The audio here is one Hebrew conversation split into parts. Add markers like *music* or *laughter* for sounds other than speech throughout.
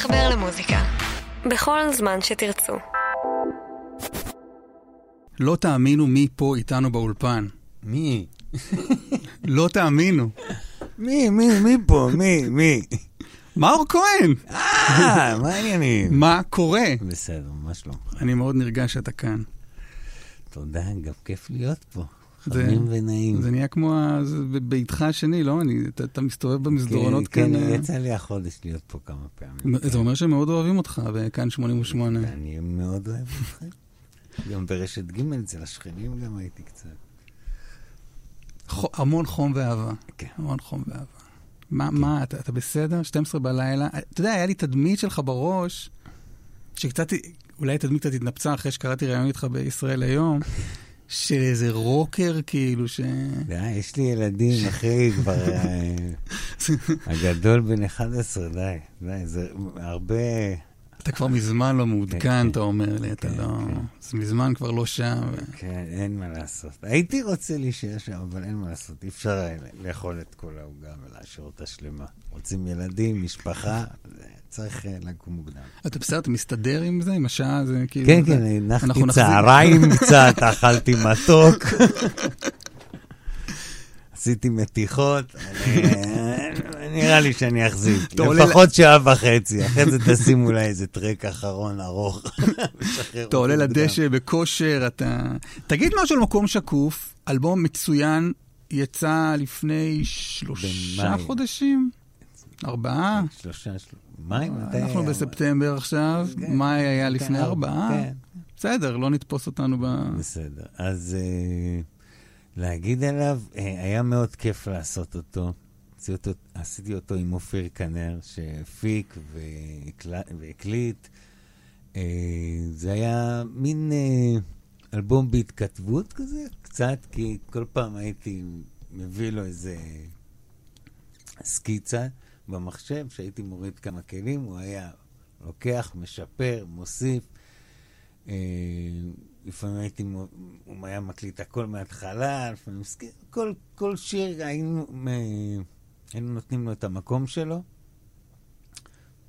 להתחבר למוזיקה. בכל זמן שתרצו. לא תאמינו מי פה איתנו באולפן. מי? לא תאמינו. מי, מי, מי פה? מי, מי? מאור כהן! אה, מה העניינים? מה קורה? בסדר, מה שלומך? אני מאוד נרגש שאתה כאן. תודה, גם כיף להיות פה. חמים ונעים. זה נהיה כמו ה- בביתך השני, לא? אני- אתה- אתה מסתובב במסדרונות כן, כאן. כן, אה, יצא לי החודש להיות פה כמה פעמים. זה אומר שהם מאוד אוהבים אותך בכאן 88. *laughs* אני מאוד אוהב אתכם. גם ברשת ג' אצל השכנים גם הייתי קצת. ח- המון חום ואהבה. כן. המון חום ואהבה. מה, מה, אתה, אתה בסדר? 12 בלילה? אתה יודע, היה לי תדמית שלך בראש, שקצת, אולי התדמית קצת התנפצה אחרי שקראתי ראיון איתך בישראל היום, *laughs* של איזה רוקר, כאילו, ש... די, יש לי ילדים, אחי, כבר... אה, *laughs* הגדול בן 11, די, די, זה הרבה... אתה כבר מזמן לא מעודכן, כן, אתה אומר לי, אתה כן, לא... כן. אז מזמן כבר לא שם. כן, אין מה לעשות. הייתי רוצה להישאר שם, אבל אין מה לעשות. אי אפשר היה לאכול את כל העוגה ולהשאיר אותה שלמה. רוצים ילדים, משפחה, צריך אה, לקום מוקדם. אתה בסדר, אתה מסתדר עם זה, עם השעה, זה כאילו... כן, זה- כן, הנחתי צהריים *laughs* קצת, אכלתי מתוק. *laughs* עשיתי מתיחות, אני- נראה לי שאני אחזיק. לפחות שעה וחצי, אחרי זה תשים אולי איזה טרק אחרון ארוך. *laughs* אתה עולה. לדשא בכושר, אתה... תגיד משהו על מקום שקוף, אלבום מצוין, יצא לפני שלושה. חודשים? ארבעה? שלושה, של... מים? מתי אנחנו? בספטמבר עכשיו, כן. מאי היה כן, לפני ארבע, ארבעה? כן. בסדר, לא נתפוס אותנו ב... בסדר. אז אה, להגיד עליו, אה, היה מאוד כיף לעשות אותו. אותו, עשיתי אותו עם אופיר כנר, שהפיק והקל- והקליט. אה, זה היה מין אה, אלבום בהתכתבות כזה, קצת, כי כל פעם הייתי מביא לו איזה סקיצה במחשב, שהייתי מוריד כמה כלים, הוא היה לוקח, משפר, מוסיף. אה, לפעמים הייתי, הוא היה מקליט הכל מההתחלה, לפעמים כל, כל שיר היינו, היינו נותנים לו את המקום שלו,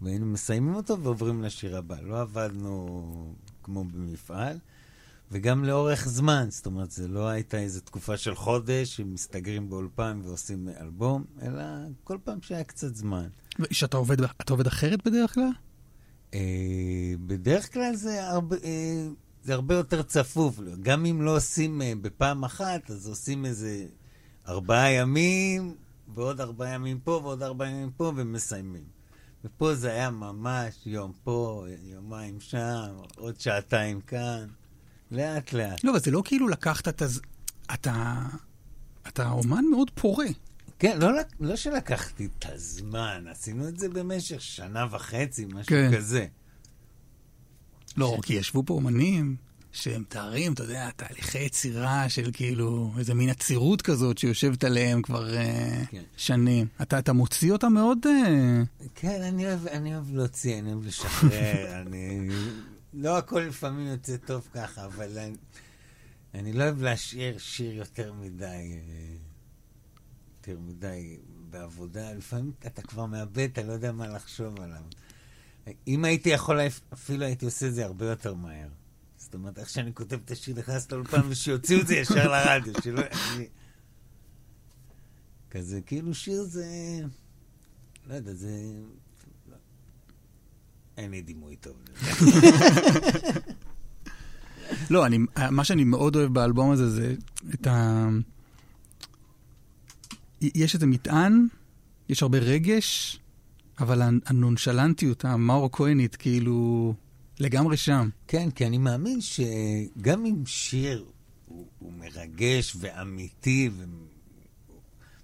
והיינו מסיימים אותו ועוברים לשיר הבא. לא עבדנו כמו במפעל, וגם לאורך זמן, זאת אומרת, זה לא הייתה איזו תקופה של חודש שמסתגרים באולפן ועושים אלבום, אלא כל פעם שהיה קצת זמן. שאתה עובד, אתה עובד אחרת בדרך כלל? אה, בדרך כלל זה הרבה, אה, זה הרבה יותר צפוף. גם אם לא עושים אה, בפעם אחת, אז עושים איזה ארבעה ימים, ועוד ארבעה ימים פה, ועוד ארבעה ימים פה, ומסיימים. ופה זה היה ממש יום פה, יומיים שם, עוד שעתיים כאן, לאט לאט. לא, אבל זה לא כאילו לקחת את הז... אתה... אתה אומן מאוד פורה. כן, לא, לא שלקחתי את הזמן, עשינו את זה במשך שנה וחצי, משהו כן. כזה. לא, כי ישבו פה אומנים שהם מתארים, אתה יודע, תהליכי יצירה של כאילו איזה מין עצירות כזאת שיושבת עליהם כבר אה, כן. שנים. אתה, אתה מוציא אותה מאוד... אה, כן, אני אוהב, אני אוהב להוציא, אני אוהב לשחרר, *laughs* אני... לא הכל לפעמים יוצא טוב ככה, אבל אני, אני לא אוהב להשאיר שיר יותר מדי, אה, יותר מדי בעבודה. לפעמים אתה כבר מאבד, אתה לא יודע מה לחשוב עליו. אם הייתי יכול, אפילו הייתי עושה את זה הרבה יותר מהר. זאת אומרת, איך שאני כותב את השיר, נכנס לאולפן ושיוציאו את זה ישר לרדיו, שלא... כזה, כאילו שיר זה... לא יודע, זה... אין לי דימוי טוב. לא, אני, מה שאני מאוד אוהב באלבום הזה זה את ה... יש איזה מטען, יש הרבה רגש, אבל הנונשלנטיות, המאור כהנית, כאילו, לגמרי שם. כן, כי אני מאמין שגם אם שיר הוא, הוא מרגש ואמיתי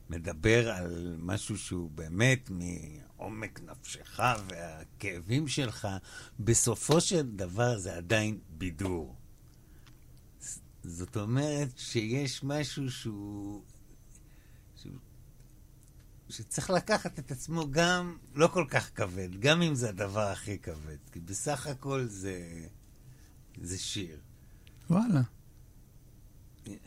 ומדבר על משהו שהוא באמת מעומק נפשך והכאבים שלך, בסופו של דבר זה עדיין בידור. זאת אומרת שיש משהו שהוא... שצריך לקחת את עצמו גם לא כל כך כבד, גם אם זה הדבר הכי כבד. כי בסך הכל זה, זה שיר. וואלה.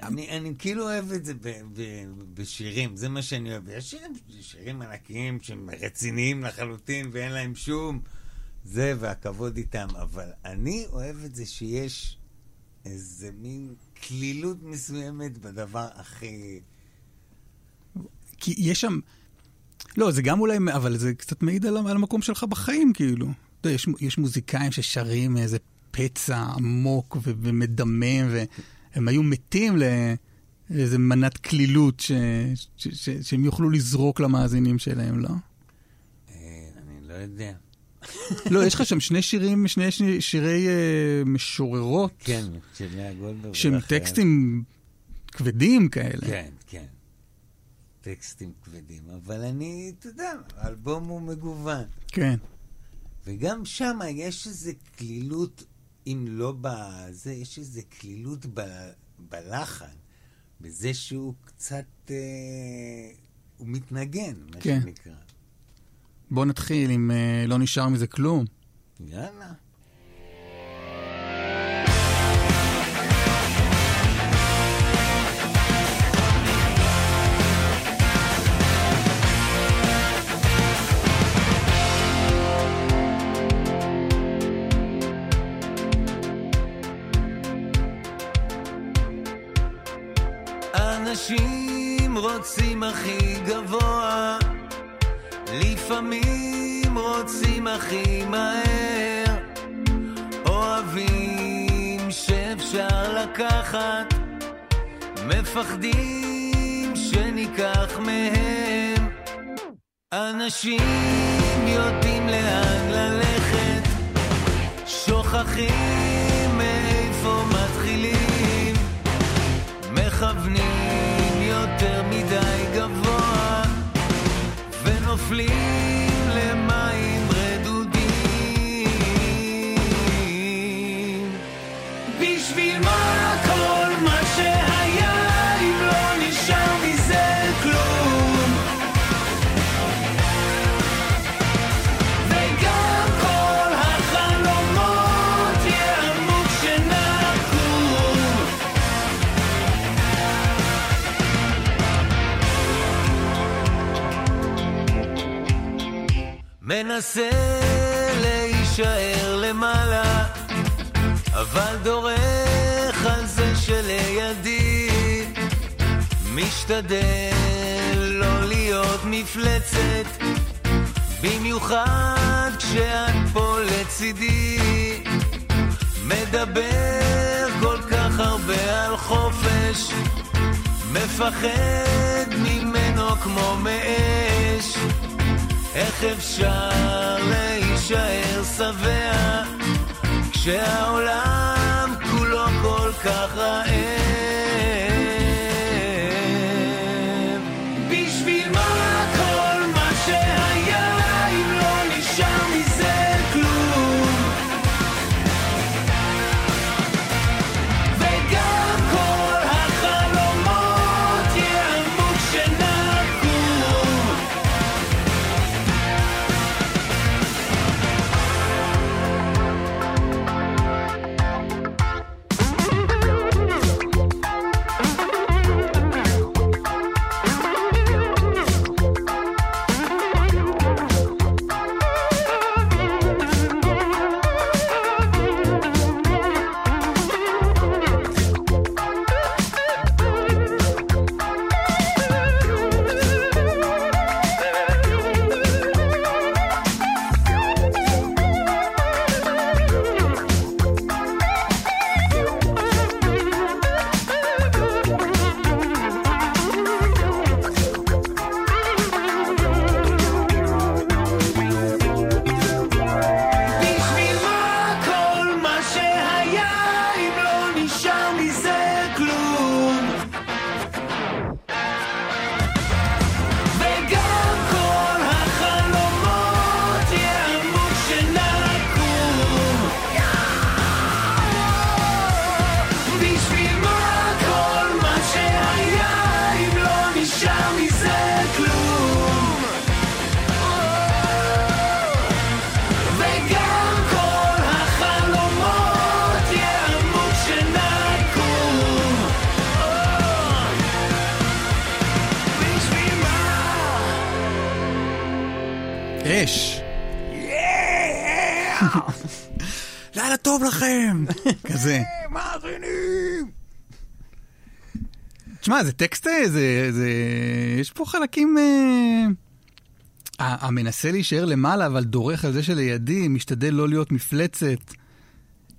אני, אני כאילו אוהב את זה ב, ב, בשירים, זה מה שאני אוהב. יש שירים, שירים ענקיים שהם רציניים לחלוטין ואין להם שום זה והכבוד איתם, אבל אני אוהב את זה שיש איזה מין כלילות מסוימת בדבר הכי... כי יש שם... לא, זה גם אולי, אבל זה קצת מעיד על, על המקום שלך בחיים, כאילו. אתה יודע, יש, יש מוזיקאים ששרים איזה פצע עמוק ו- ומדמם, והם היו מתים לאיזה מנת כלילות ש- ש- ש- שהם יוכלו לזרוק למאזינים שלהם, לא? אה, אני לא יודע. לא, יש לך שם שני שירים, שני ש- שירי uh, משוררות, כן, של לאה גולדברג. שהם טקסטים כבדים כאלה. כן. טקסטים כבדים, אבל אני, אתה יודע, האלבום הוא מגוון. כן. וגם שם יש איזו כלילות, אם לא בזה, יש איזו כלילות ב, בלחן, בזה שהוא קצת, אה, הוא מתנגן, מה כן. שנקרא. בוא נתחיל עם uh, לא נשאר מזה כלום. יאללה. אנשים רוצים הכי גבוה, לפעמים רוצים הכי מהר, אוהבים שאפשר לקחת, מפחדים שניקח מהם. אנשים יודעים לאן ללכת, שוכחים מאיפה מתחילים. מכוונים ונופלים למים רדודים. בשביל מה מנסה להישאר למעלה, אבל דורך על זה שלידי. משתדל לא להיות מפלצת, במיוחד כשאת פה לצידי. מדבר כל כך הרבה על חופש, מפחד ממנו כמו מאש. איך אפשר להישאר שבע כשהעולם כולו כל כך רעב? לכם! כזה. מאזינים! תשמע, זה טקסט, אה, זה, זה... יש פה חלקים... אה... המנסה להישאר למעלה, אבל דורך על זה שלידי, משתדל לא להיות מפלצת.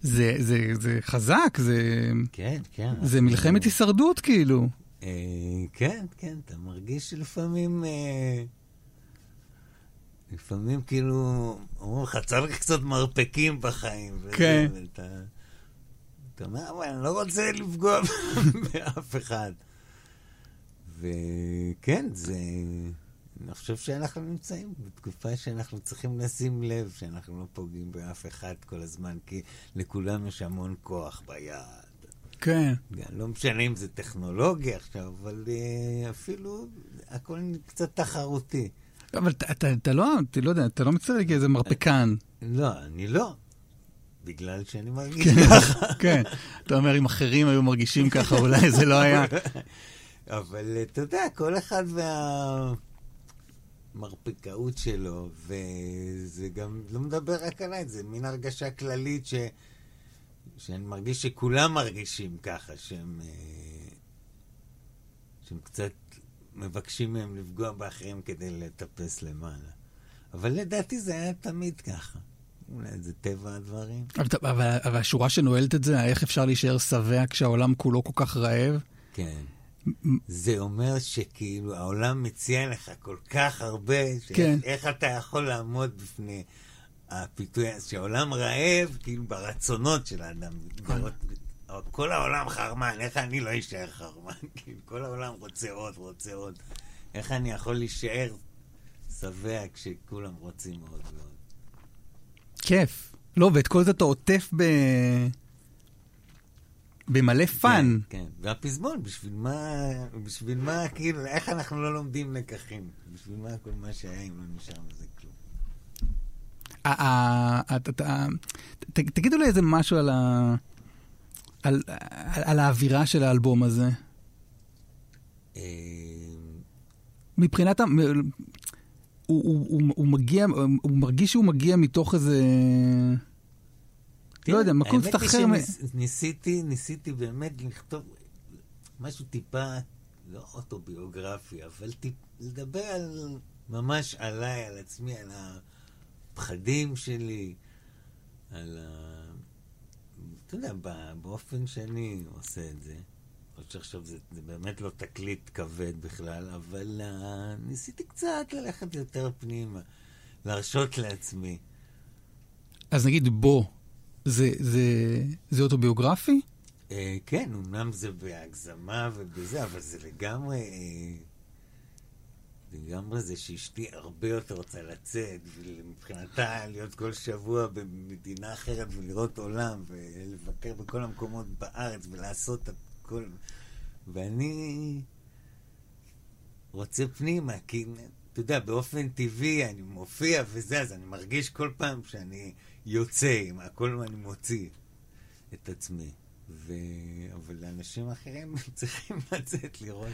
זה, זה, זה חזק, זה, כן, כן. זה מלחמת הישרדות, כאילו. אה, כן, כן, אתה מרגיש שלפעמים... אה, לפעמים כאילו, אומרים לך, צריך קצת מרפקים בחיים. כן. אתה אומר, אבל אני לא רוצה לפגוע *laughs* באף אחד. וכן, זה... אני חושב שאנחנו נמצאים בתקופה שאנחנו צריכים לשים לב שאנחנו לא פוגעים באף אחד כל הזמן, כי לכולם יש המון כוח ביד. כן. לא משנה אם זה טכנולוגיה עכשיו, אבל uh, אפילו הכל קצת תחרותי. אבל אתה, אתה, לא, אתה לא יודע, אתה לא מצטער כאיזה מרפקן. לא, אני לא. בגלל שאני מרגיש כן, ככה. כן. אתה אומר, אם אחרים היו מרגישים ככה, אולי זה לא היה. *laughs* אבל אה, אתה יודע, כל אחד והמרפקאות שלו, וזה גם לא מדבר רק עליי, זה מין הרגשה כללית ש... שאני מרגיש שכולם מרגישים ככה, שהם, אה, שהם קצת מבקשים מהם לפגוע באחרים כדי לטפס למעלה. אבל לדעתי זה היה תמיד ככה. אולי זה טבע הדברים. אבל, אבל, אבל השורה שנועלת את זה, איך אפשר להישאר שבע כשהעולם כולו כל כך רעב? כן. זה אומר שכאילו העולם מציע לך כל כך הרבה, שאיך כן. איך אתה יכול לעמוד בפני הפיתוי, שהעולם רעב, כאילו ברצונות של האדם. לראות- כל העולם חרמן, איך אני לא אשאר חרמן? *laughs* כאילו, כל העולם רוצה עוד, רוצה עוד. איך אני יכול להישאר שבע כשכולם רוצים עוד ועוד? כיף. לא, ואת כל זה אתה עוטף ב... במלא fun. כן, כן. והפזמון, בשביל מה, בשביל מה, כאילו, איך אנחנו לא לומדים לקחים? בשביל מה כל מה שהיה אם לא נשאר מזה כלום? תגידו לי איזה משהו על ה... על, על, על האווירה של האלבום הזה. מבחינת ה... הוא, הוא, הוא, הוא מגיע, הוא מרגיש שהוא מגיע מתוך איזה... לא יודע, מקום קצת אחר. האמת היא שניסיתי, ניסיתי באמת לכתוב משהו טיפה, לא אוטוביוגרפי, אבל טיפ, לדבר על, ממש עליי, על עצמי, על הפחדים שלי, על ה... אתה יודע, באופן שאני עושה את זה. חושב שעכשיו זה, זה באמת לא תקליט כבד בכלל, אבל uh, ניסיתי קצת ללכת יותר פנימה, להרשות לעצמי. אז נגיד בוא, זה, זה, זה אוטוביוגרפי? אה, כן, אמנם זה בהגזמה ובזה, אבל זה לגמרי... אה, לגמרי זה שאשתי הרבה יותר רוצה לצאת, ומבחינתה להיות כל שבוע במדינה אחרת ולראות עולם, ולבקר בכל המקומות בארץ ולעשות הכל. ואני רוצה פנימה, כי אתה יודע, באופן טבעי אני מופיע וזה, אז אני מרגיש כל פעם שאני יוצא, עם הכל אני מוציא את עצמי. ו... אבל לאנשים אחרים *laughs* צריכים *laughs* לצאת לראות...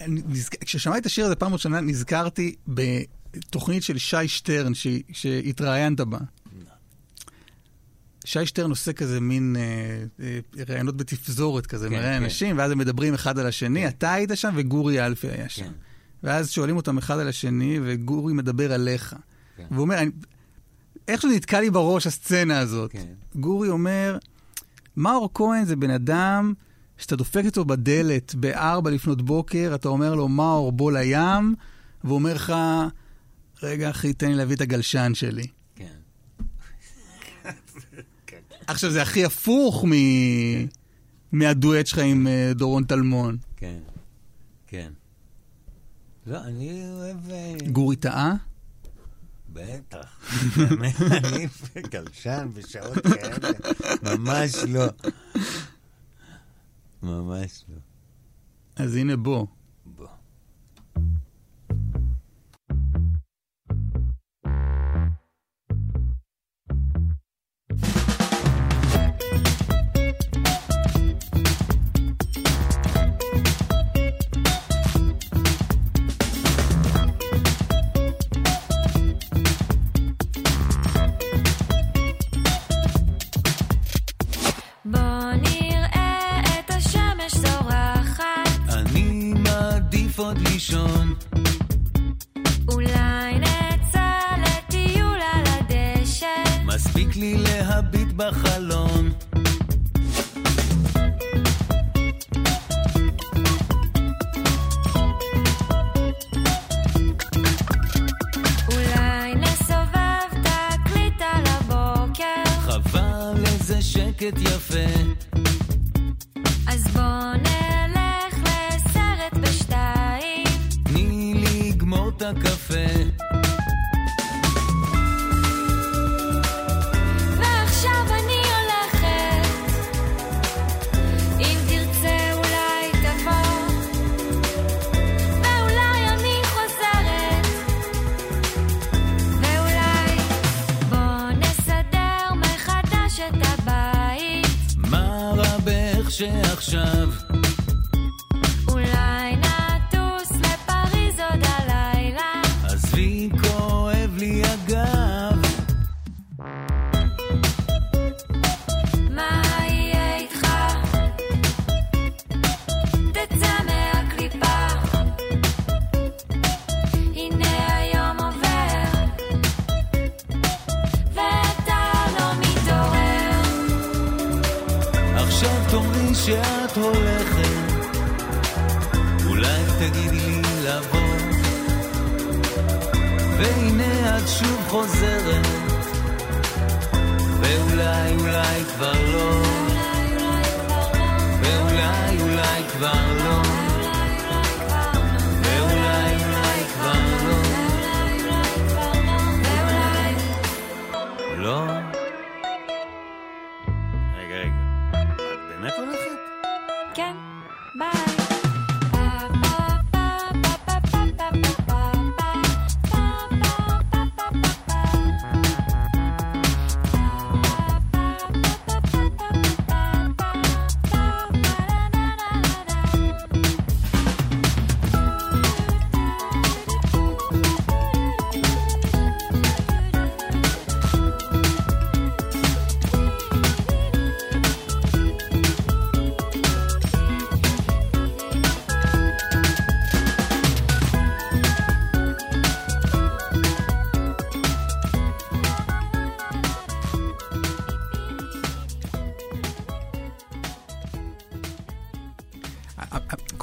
אה, נזכ... כששמעתי את השיר הזה פעם ראשונה, נזכרתי בתוכנית של שי שטרן ש... שהתראיינת בה. שי שטרן עושה כזה מין אה, אה, ראיונות בתפזורת כזה, כן, מראיין כן. אנשים, ואז הם מדברים אחד על השני, כן. אתה היית שם וגורי אלפי היה שם. כן. ואז שואלים אותם אחד על השני, וגורי מדבר עליך. כן. והוא אומר. איכשהו נתקע לי בראש הסצנה הזאת. כן. גורי אומר, מאור כהן זה בן אדם שאתה דופק אותו בדלת בארבע לפנות בוקר, אתה אומר לו, מאור, בוא לים, והוא אומר לך, רגע, אחי, תן לי להביא את הגלשן שלי. כן. עכשיו, זה הכי הפוך מ... מהדואט שלך עם אה, דורון טלמון. כן. כן. לא, אני אוהב... אה, גורי טעה? בטח. אני גלשן בשעות כאלה. ממש לא. ממש לא. אז הנה בוא.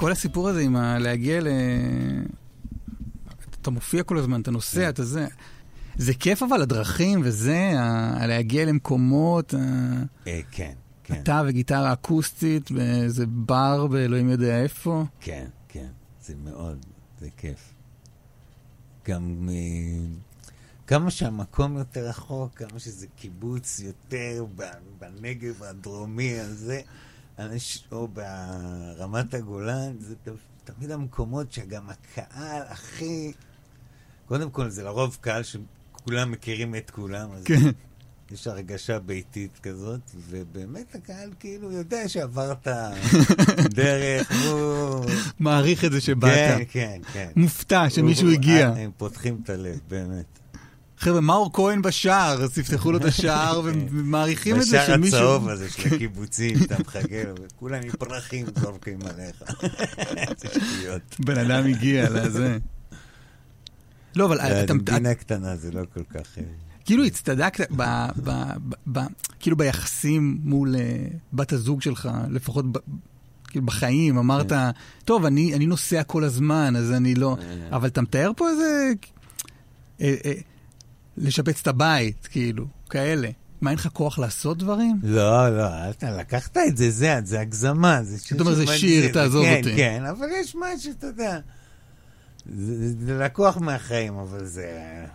כל הסיפור הזה עם ה- להגיע ל... אתה מופיע כל הזמן, אתה נוסע, אתה זה. זה כיף אבל הדרכים וזה, ה- להגיע למקומות, ה- אה, כן, כן, אתה וגיטרה אקוסטית באיזה בר באלוהים יודע איפה. כן, כן, זה מאוד, זה כיף. גם מ... כמה שהמקום יותר רחוק, כמה שזה קיבוץ יותר בנגב הדרומי הזה. או ברמת הגולן, זה תמיד המקומות שגם הקהל הכי... קודם כל, זה לרוב קהל שכולם מכירים את כולם, אז כן. יש הרגשה ביתית כזאת, ובאמת הקהל כאילו יודע שעברת דרך, הוא... מעריך את זה שבאת. כן, כן, כן. מופתע שמישהו הגיע. הם פותחים את הלב, באמת. חבר'ה, מאור כהן בשער, אז תפתחו לו את השער *laughs* ומעריכים את זה בשער שמישהו... הצהוב הזה של הקיבוצים, אתה לו, וכולם עם פרחים זורקים עליך. *laughs* איזה שטויות. בן אדם הגיע לזה. לא, אבל אתה... מדינה קטנה, זה לא כל כך... אה, כאילו הצטדקת ב, ב, ב, ב, כאילו ביחסים מול אה, בת הזוג שלך, לפחות ב, כאילו בחיים, אמרת, טוב, אני, אני נוסע כל הזמן, אז אני לא... אבל אתה מתאר פה איזה... לשפץ את הבית, כאילו, כאלה. מה, אין לך כוח לעשות דברים? לא, לא, אתה לקחת את זה, זה, זה הגזמה. זה אתה אומר, זה שיר, תעזוב כן, אותי. כן, אבל יש משהו, אתה יודע. זה, זה לקוח מהחיים, אבל זה...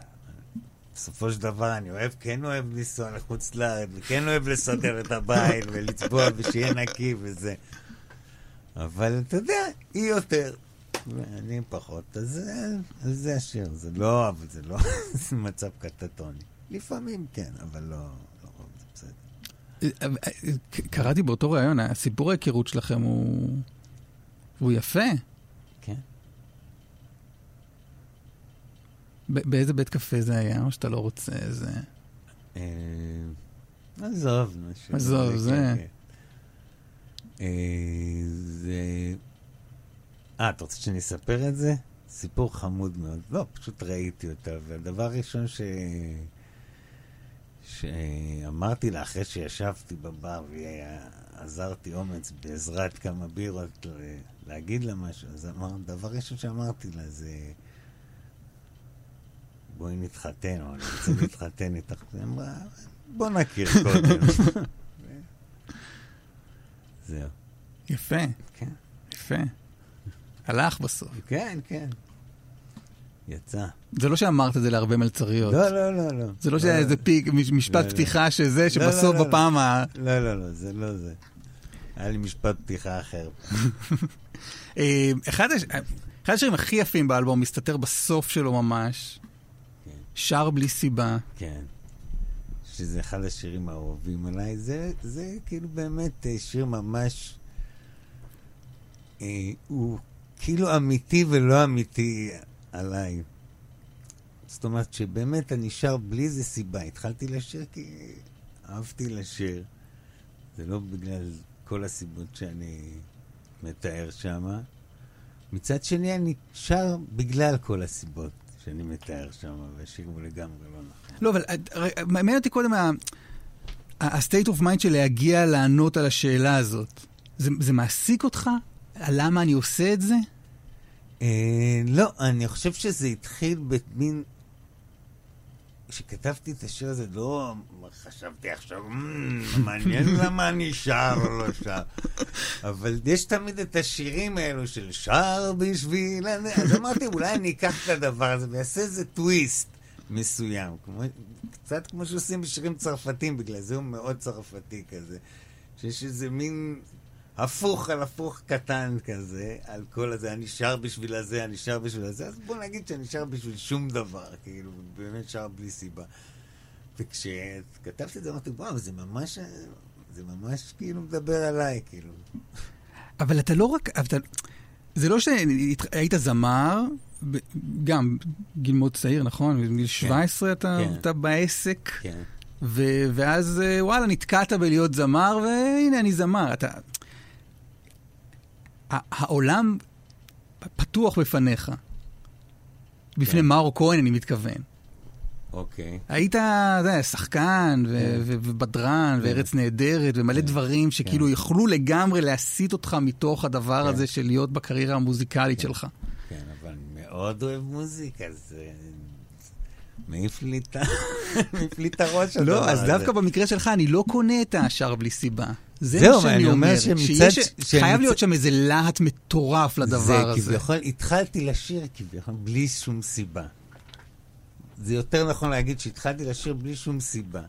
בסופו של דבר אני אוהב, כן אוהב לנסוע לחוץ לארץ, וכן אוהב לסדר את הבית ולצבוע ושיהיה נקי וזה. אבל אתה יודע, היא יותר, ואני פחות, אז זה- זה השיר. זה לא, אבל זה לא *laughs* זה מצב קטטוני. לפעמים כן, אבל לא, לא רוב, זה בסדר. אה, אה, קראתי באותו ראיון, הסיפור ההיכרות שלכם הוא... הוא יפה. כן. באיזה בית קפה זה היה, או שאתה לא רוצה איזה... אה, עזוב, עזוב, כן, זה- כן. אה, זה... אה, אתה רוצה שאני אספר את זה? סיפור חמוד מאוד. לא, פשוט ראיתי אותה, והדבר הראשון ש... שאמרתי לה, אחרי שישבתי בבר ועזרתי אומץ בעזרת כמה בירות להגיד לה משהו, אז אמר, דבר ראשון שאמרתי לה זה, בואי נתחתן, או אני רוצה להתחתן איתך. היא אמרה, בוא נכיר קודם. *laughs* זהו. יפה, כן, יפה. הלך בסוף. כן, כן. יצא. זה לא שאמרת את זה להרבה מלצריות. לא, לא, לא, לא. זה לא לא, שהיה איזה פיק, מש- משפט לא, לא. פתיחה שזה, לא, שבסוף לא, לא. בפעם ה... לא, לא, לא, זה לא זה. היה לי משפט פתיחה אחר. *laughs* אה, אחד הש- אחד השירים הכי יפים באלבום מסתתר בסוף שלו ממש. כן. שר בלי סיבה. כן. שזה אחד השירים האהובים עליי. זה, זה כאילו באמת אה, שיר ממש... אה, הוא כאילו אמיתי ולא אמיתי עליי. זאת אומרת שבאמת אני שר בלי איזה סיבה. התחלתי לשיר כי אהבתי לשיר. זה לא בגלל כל הסיבות שאני מתאר שמה. מצד שני, אני שר בגלל כל הסיבות שאני מתאר שם, והשיר הוא לגמרי לא נכון. לא, אבל מעניין אותי קודם ה-state of mind של להגיע לענות על השאלה הזאת. זה, זה מעסיק אותך? למה אני עושה את זה? אה, לא, אני חושב שזה התחיל במין... כשכתבתי את השיר הזה, לא חשבתי עכשיו, "מ, מעניין *laughs* למה אני שר או לא שר. אבל יש תמיד את השירים האלו של שר בשביל... הנ-" אז אמרתי, אולי אני אקח את הדבר הזה ואעשה איזה טוויסט מסוים. כמו, קצת כמו שעושים בשירים צרפתיים, בגלל זה הוא מאוד צרפתי כזה. שיש איזה מין הפוך על הפוך קטן כזה, על כל הזה, אני שר בשביל הזה, אני שר בשביל הזה, אז בוא נגיד שאני שר בשביל שום דבר, כאילו, באמת שר בלי סיבה. וכשכתבתי את זה אמרתי, וואו, זה ממש, זה ממש כאילו מדבר עליי, כאילו. אבל אתה לא רק... אתה, זה לא שהיית זמר, גם גיל מאוד צעיר, נכון? בגיל 17 אתה, כן. אתה בעסק, כן. ו, ואז אה, וואלה, נתקעת בלהיות זמר, והנה אני זמר. אתה... העולם פתוח בפניך. בפני כן. מאור כהן, אני מתכוון. אוקיי. היית, אתה יודע, שחקן, כן. ובדרן, כן. וארץ נהדרת, ומלא כן. דברים שכאילו. יכלו לגמרי להסיט אותך מתוך הדבר. הזה של להיות בקריירה המוזיקלית. שלך. כן, אבל אני מאוד אוהב מוזיקה, זה... מעיף לי את הראש לא, אז. דווקא במקרה שלך אני לא קונה את השאר בלי סיבה. זה מה שאני אני אומר אומר. שמצד- שיש- שמצד- חייב להיות שם איזה להט מטורף לדבר זה הזה. כביכול, התחלתי לשיר כביכול בלי שום סיבה. זה יותר נכון להגיד שהתחלתי לשיר בלי שום סיבה.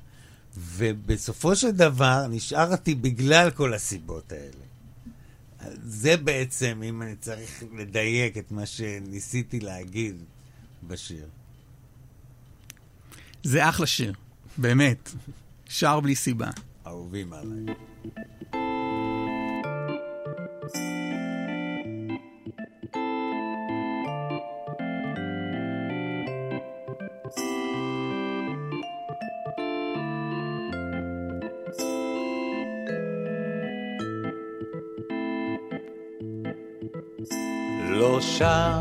ובסופו של דבר נשארתי בגלל כל הסיבות האלה. זה בעצם, אם אני צריך לדייק את מה שניסיתי להגיד בשיר. זה אחלה שיר, באמת. שר בלי סיבה. אהובים עליי. לא שר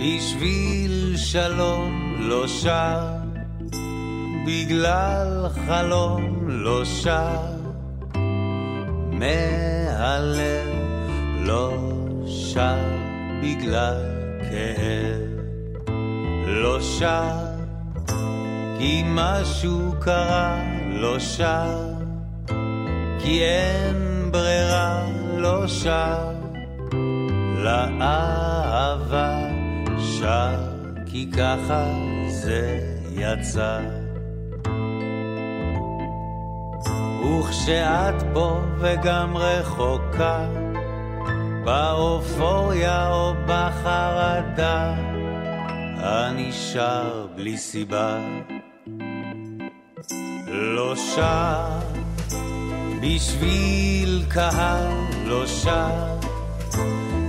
בשביל שלום, לא שר בגלל חלום, לא שר מהלב, לא שר בגלל כאב, לא שר כי משהו קרה, לא שר כי אין ברירה, לא שר לאהבה שר, כי ככה זה יצא. וכשאת פה וגם רחוקה, באופוריה או בחרדה, אני שר בלי סיבה. לא שר בשביל קהל, לא שר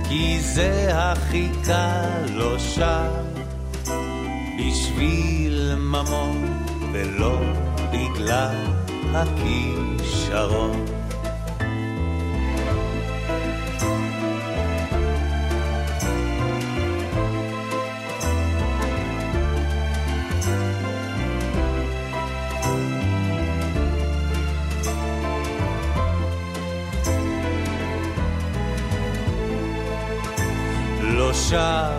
כי זה הכי קל, לא שר בשביל ממון ולא בגלל הכישרון. לא שר,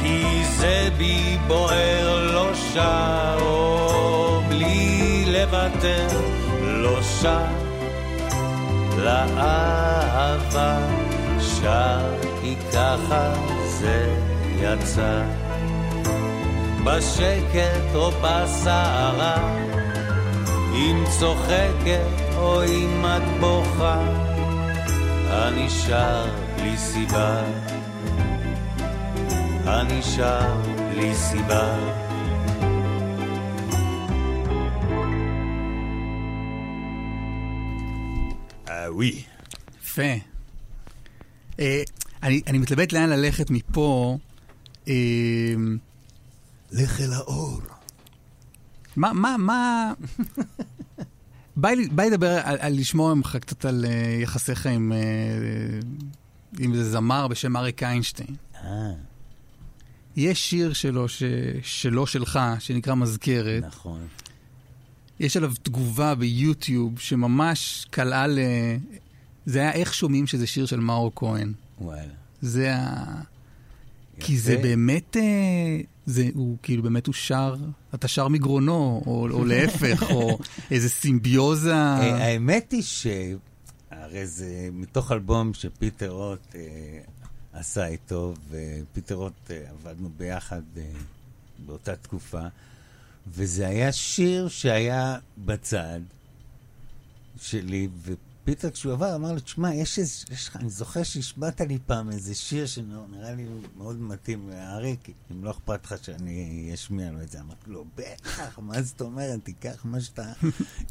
כי זה בי בוער, לא שר. שר, לאהבה שר, כי ככה זה יצא. בשקט או בסערה, אם צוחקת או אם את בוכה, אני שר בלי סיבה, אני שר בלי סיבה. ווי. יפה. אה, אני, אני מתלבט לאן ללכת מפה. אה, לך אל האור. מה, מה, מה... בא לי לדבר על, על לשמוע ממך קצת על אה, יחסיך עם, עם איזה זמר בשם אריק איינשטיין. יש שיר שלו, ש, שלו שלך, שנקרא מזכרת. נכון. יש עליו תגובה ביוטיוב שממש קלעה ל... זה היה איך שומעים שזה שיר של מאור כהן. וואלה. זה ה... כי יפה. זה באמת, אה, זה, הוא כאילו באמת הוא שר, אתה שר מגרונו, או, או *laughs* להפך, או איזה סימביוזה. אה, האמת היא שהרי זה מתוך אלבום שפיטר רוט אה, עשה איתו, ופיטר רוט אה, עבדנו ביחד אה, באותה תקופה, וזה היה שיר שהיה בצד שלי, פיטר כשהוא עבר אמר לו, תשמע, יש איזה, יש לך, אני זוכר שהשמעת לי פעם איזה שיר שנראה לי מאוד מתאים לאריק, אם לא אכפת לך שאני אשמיע לו את זה. אמרתי לו, בטח, מה זאת אומרת, תיקח מה שאתה,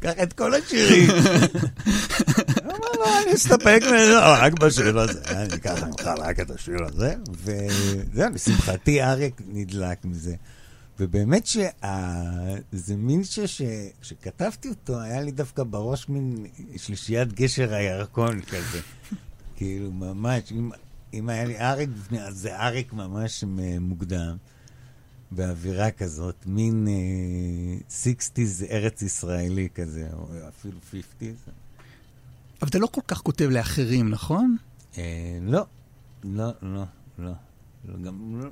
קח את כל השירים. *laughs* אמר לו, אני אסתפק בזה, רק בשיר הזה, אני אקח ממך רק את השיר הזה, וזהו, לשמחתי אריק נדלק מזה. ובאמת שזה מין שיר שכשכתבתי אותו, היה לי דווקא בראש מין שלישיית גשר הירקון כזה. *laughs* כאילו, ממש, אם, אם היה לי אריק בפני, אז זה אריק ממש מוקדם, באווירה כזאת, מין אה, 60's ארץ ישראלי כזה, או אפילו 50's. אבל אתה לא כל כך כותב לאחרים, נכון? אה, לא, לא, לא, לא. לא, גם, לא,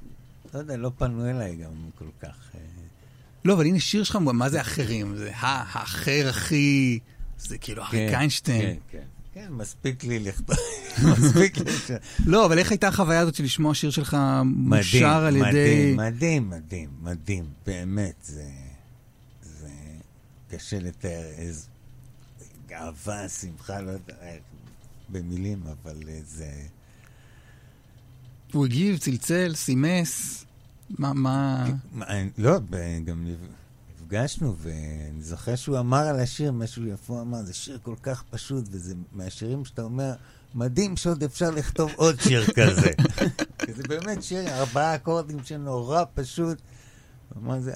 לא יודע, לא פנו אליי גם כל כך. אה, לא, אבל הנה שיר שלך, מה זה אחרים? זה האחר הכי... זה כאילו אריק איינשטיין. כן, כן. כן, מספיק לי לכתוב, *laughs* מספיק לי... לא, אבל איך הייתה החוויה הזאת של לשמוע שיר שלך מושר על ידי... מדהים, מדהים, מדהים, באמת, זה, זה קשה לתאר איזה גאווה, שמחה, לא יודע במילים, אבל אה, זה... הוא הגיב, צלצל, סימס. מה, מה... לא, גם נפ- נפגשנו, ואני זוכר שהוא אמר על השיר משהו יפה, הוא אמר, זה שיר כל כך פשוט, וזה מהשירים שאתה אומר, מדהים שעוד אפשר לכתוב עוד שיר כזה. *laughs* כי זה באמת שיר, ארבעה אקורדים שנורא פשוט. אמר, זה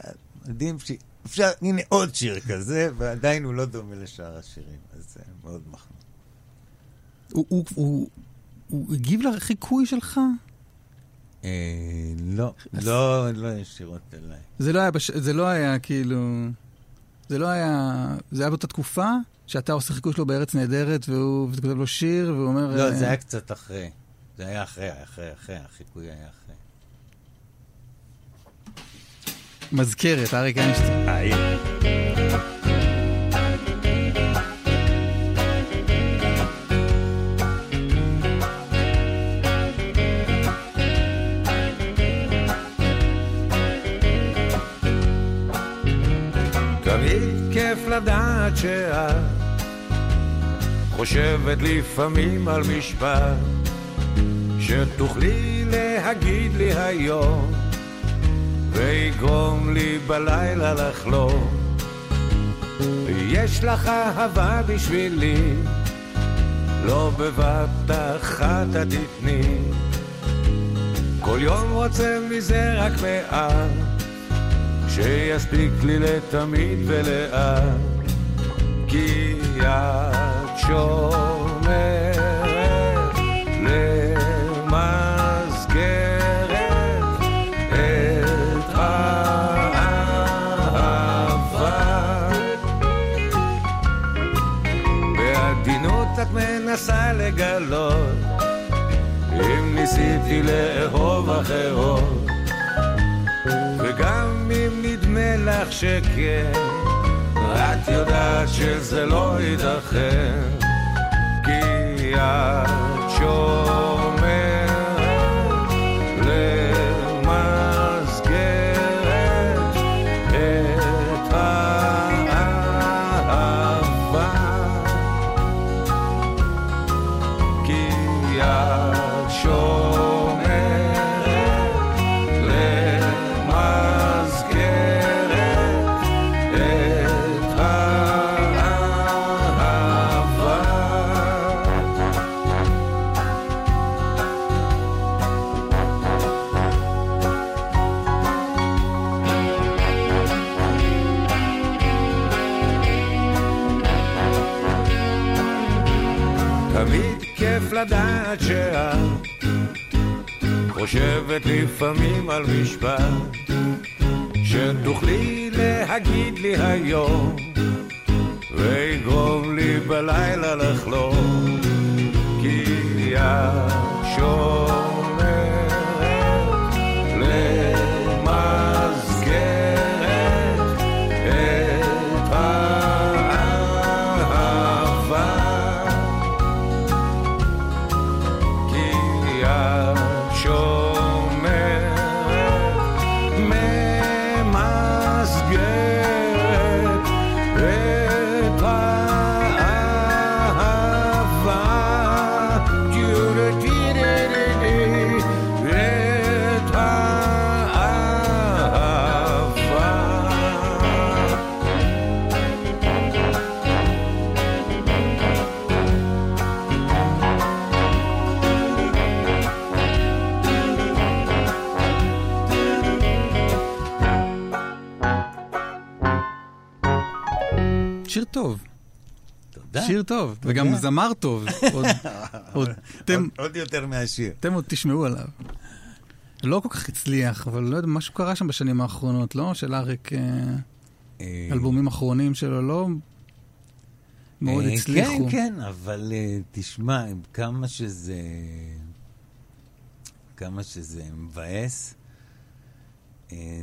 מדהים שאפשר, הנה עוד שיר כזה, ועדיין הוא לא דומה לשאר השירים, אז זה מאוד מחמיא. הוא, הוא, הוא, הוא הגיב לחיקוי שלך? אה, לא, לא, לא ישירות אליי. זה לא היה, בש... זה לא היה כאילו... זה לא היה... זה היה באותה תקופה שאתה עושה חיקוי שלו בארץ נהדרת, והוא ואתה כותב לו שיר, והוא אומר... לא, אה, זה היה קצת אחרי. זה היה אחרי, אחרי, אחרי, החיקוי היה אחרי. מזכרת, אריק איינשטיין. לדעת שאת חושבת לפעמים על משפט שתוכלי להגיד לי היום ויגרום לי בלילה לחלום. יש לך אהבה בשבילי לא בבת אחת את תתני. כל יום רוצה מזה רק מעט שיספיק לי לתמיד ולאט, כי את שומרת למסגרת את האהבה. בעדינות את מנסה לגלות אם ניסיתי לאהוב אחרות. לך שכן, את יודעת שזה לא ייתכן, כי את שומרת חושבת לפעמים על משפט שתוכלי להגיד לי היום ויגרום לי בלילה לחלום כי את טוב, וגם זמר טוב. *laughs* עוד- יותר מהשיר. אתם עוד תשמעו עליו. לא כל כך הצליח, אבל לא יודע, משהו קרה שם בשנים האחרונות, לא? של אריק, אה, אה, אלבומים אחרונים שלו, לא מאוד אה, הצליחו. כן, כן, אבל תשמע, כמה שזה... כמה שזה מבאס,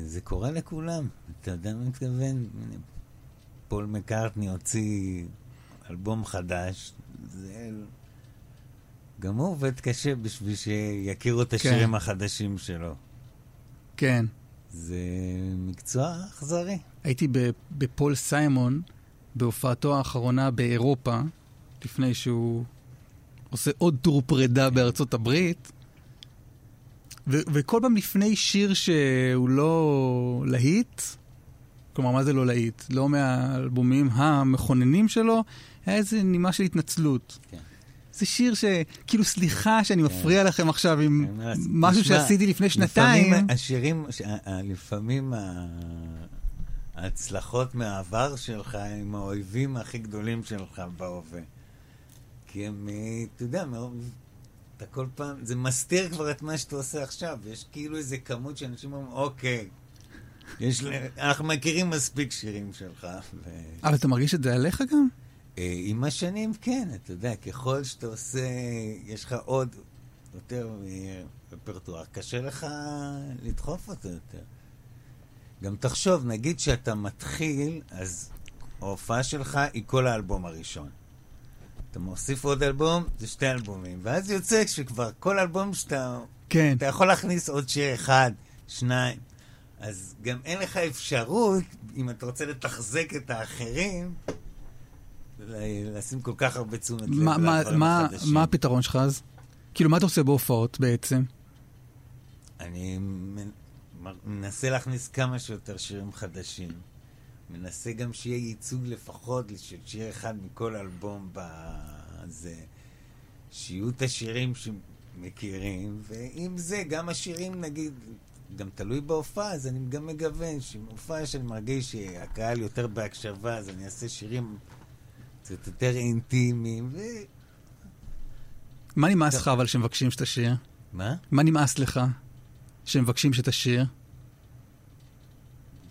זה קורה לכולם. אתה יודע מה אני מתכוון? פול מקארטני הוציא אלבום חדש, זה... גם הוא עובד קשה בשביל שיכירו את השירים החדשים שלו. כן. זה מקצוע אכזרי. הייתי בפול סיימון, בהופעתו האחרונה באירופה, לפני שהוא עושה עוד טור פרידה בארצות הברית, ו- וכל פעם לפני שיר שהוא לא להיט, כלומר, מה זה לא להיט? לא מהאלבומים המכוננים שלו, היה איזה נימה של התנצלות. כן. זה שיר שכאילו, סליחה שאני מפריע לכם עכשיו עם משהו שעשיתי לפני שנתיים. לפעמים השירים, ש- לפעמים ההצלחות מהעבר שלך הם האויבים הכי גדולים שלך בהווה. כי הם, אה, אתה יודע, אתה כל פעם, זה מסתיר כבר את מה שאתה עושה עכשיו. יש כאילו איזה כמות שאנשים אומרים, אוקיי, יש, אנחנו מכירים מספיק שירים שלך. ו... אבל אתה מרגיש את זה עליך גם? אה, עם השנים, כן, אתה יודע, ככל שאתה עושה, יש לך עוד, יותר אה, רפרטואר, קשה לך לדחוף אותו יותר. גם תחשוב, נגיד שאתה מתחיל, אז ההופעה שלך היא כל האלבום הראשון. אתה מוסיף עוד אלבום, זה שתי אלבומים. ואז יוצא שכבר כל אלבום שאתה... כן. אתה יכול להכניס עוד שיר אחד, שניים. אז גם אין לך אפשרות, אם אתה רוצה לתחזק את האחרים, לשים כל כך הרבה תשומת לב לדברים החדשים. מה הפתרון שלך אז? כאילו, מה אתה עושה בהופעות בעצם? אני מנ- מנסה להכניס כמה שיותר שירים חדשים. מנסה גם שיהיה ייצוג לפחות של שיר אחד מכל אלבום בזה. שיהיו את השירים שמכירים, ועם זה גם השירים, נגיד, גם תלוי בהופעה, אז אני גם מגוון, שבהופעה שאני מרגיש שהקהל יותר בהקשבה, אז אני אעשה שירים קצת יותר אינטימיים, ו... מה נמאס לך אבל שמבקשים שתשיר? מה? מה נמאס לך שמבקשים שתשיר?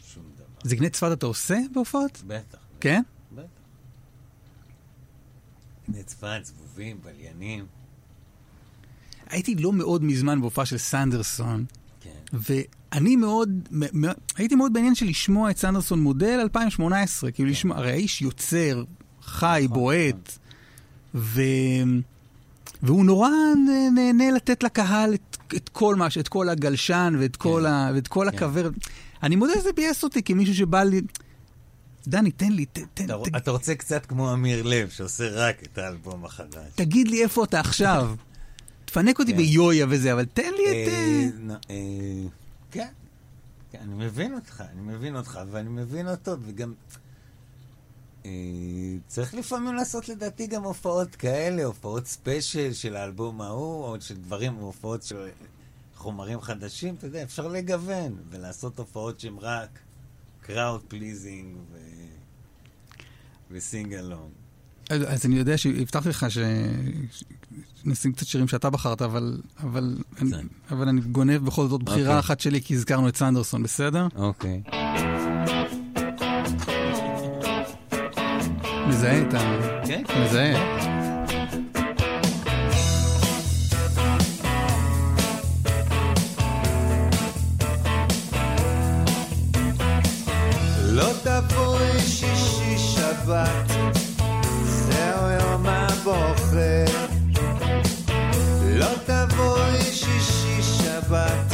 שום דבר. זקני צפת אתה עושה בהופעות? בטח. כן? בטח. צפת, זבובים, בליינים. הייתי לא מאוד מזמן בהופעה של סנדרסון. ואני מאוד, הייתי מאוד בעניין של לשמוע את סנדרסון מודל 2018, כאילו לשמוע, הרי האיש יוצר, חי, נכון, בועט, ו... והוא נורא נה- נהנה לתת לקהל את, את כל מה, ש- את כל הגלשן ואת כל, כן. ה, ואת כל כן. הכוורת. אני מודה שזה ביאס אותי כמישהו שבא לי... דני, תן לי, תן, אתה, ת, אתה רוצה קצת כמו אמיר לב, שעושה רק את האלבום החדש. תגיד לי איפה אתה עכשיו. תפנק אותי כן. ביויה וזה, אבל תן לי את... אה, אה, אה, כן, כן, אני מבין אותך, אני מבין אותך, ואני מבין אותו, וגם... צריך לפעמים לעשות לדעתי גם הופעות כאלה, הופעות ספיישל של האלבום ההוא, או של דברים, הופעות של חומרים חדשים, אתה יודע, אפשר לגוון, ולעשות הופעות שהן רק crowd pleasing ו... ו sing along. אז אני יודע שהבטחתי לך ש... שנשים קצת שירים שאתה בחרת, אבל, אבל, אני, בסדר. אבל אני גונב בכל זאת בחירה אוקיי. אחת שלי, כי הזכרנו את סנדרסון, בסדר? אוקיי. מזהה את ה... כן, מזהה. לא תבואי שישי שבת, זהו יום הבוחר. שישי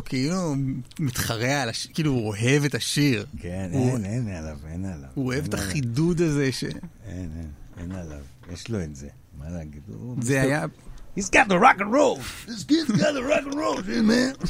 אותו כאילו הוא מתחרע על השיר, כאילו הוא אוהב את השיר. כן, הוא- אין, אין עליו, אין עליו. הוא אוהב אין את עליו. החידוד הזה ש... אין, אין, אין עליו. יש לו את זה. מה להגיד? זה היה, He's got the rock and roll. This kid's got the rock and roll, *laughs* hey, man.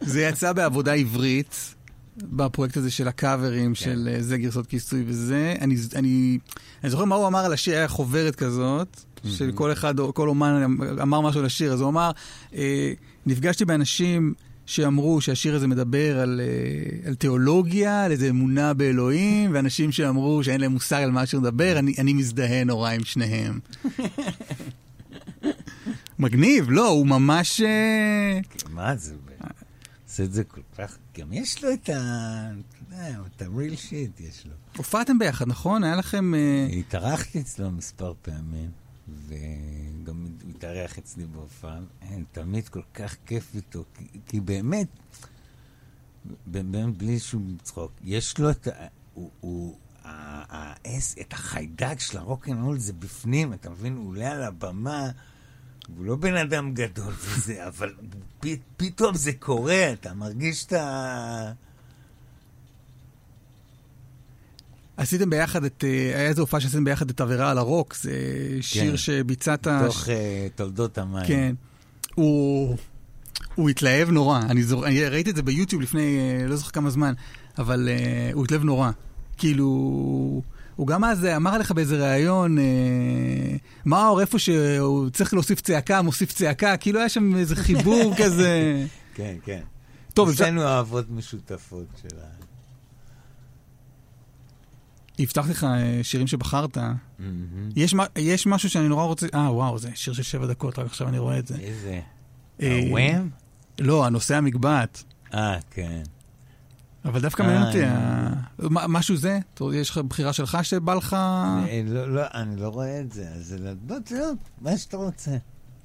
*laughs* זה יצא בעבודה עברית, בפרויקט הזה של הקאברים, של אה, זה גרסות כיסוי וזה. אני, אני, אני זוכר מה הוא אמר על השיר, היה חוברת כזאת, של כל אחד, כל אומן אמר משהו על השיר, אז הוא אמר, אה, נפגשתי באנשים שאמרו שהשיר הזה מדבר על, אה, על תיאולוגיה, על איזו אמונה באלוהים, ואנשים שאמרו שאין להם מושג על מה השיר מדבר, אני, אני מזדהה נורא עם שניהם. *laughs* מגניב, לא, הוא ממש... אה, מה זה? עושה את זה כל כך... גם יש לו את ה... את ה-real shit יש לו. הופעתם ביחד, נכון? היה לכם... אה, התארחתי אצלו מספר פעמים, וגם הוא התארח אצלי בהופעה. אין, תמיד כל כך כיף איתו, כי, כי באמת, באמת בלי שום צחוק, יש לו את ה... הוא... הוא ה- את החיידק של הרוקנרול זה בפנים, אתה מבין? הוא עולה על הבמה, הוא לא בן אדם גדול *laughs* וזה, אבל פ, פתאום זה קורה, אתה מרגיש את ה... עשיתם ביחד את... אה, היה איזו הופעה שעשיתם ביחד את עבירה על הרוק, זה שיר כן. שביצעת... תוך uh, תולדות המים. כן. הוא... הוא התלהב נורא. אני, זור... אני ראיתי את זה ביוטיוב לפני, אה, לא זוכר כמה זמן, אבל uh, הוא התלהב נורא. כאילו... הוא גם אז אמר לך באיזה ראיון, אה, מאור, איפה שהוא צריך להוסיף צעקה, מוסיף צעקה, כאילו היה שם איזה חיבור *laughs* כזה. כן, כן. טוב, אפשר- לנו אהבות משותפות של ה... הבטחתי לך אה, שירים שבחרת. מהמם. יש, יש משהו שאני נורא רוצה... אה, וואו, זה שיר של שבע דקות, רק עכשיו אני רואה את זה. איזה... אה, הוואם? לא, הנושא המגבעת. אה, כן. אבל דווקא מעניין אותי, אה. משהו זה? יש לך בחירה שלך שבא לך... לא, לא, אני לא רואה את זה, אז לא... בוא, תראה, מה שאתה רוצה.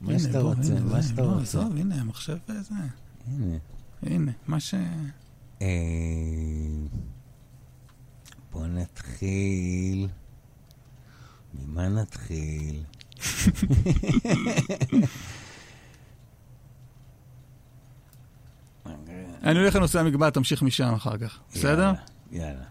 מה שאתה רוצה, מה שאתה לא, רוצה. עזוב, הנה, המחשב זה. הנה. הנה, מה ש... בוא נתחיל. ממה נתחיל? אני הולך לנושא המגבעת, תמשיך משם אחר כך. בסדר? יאללה,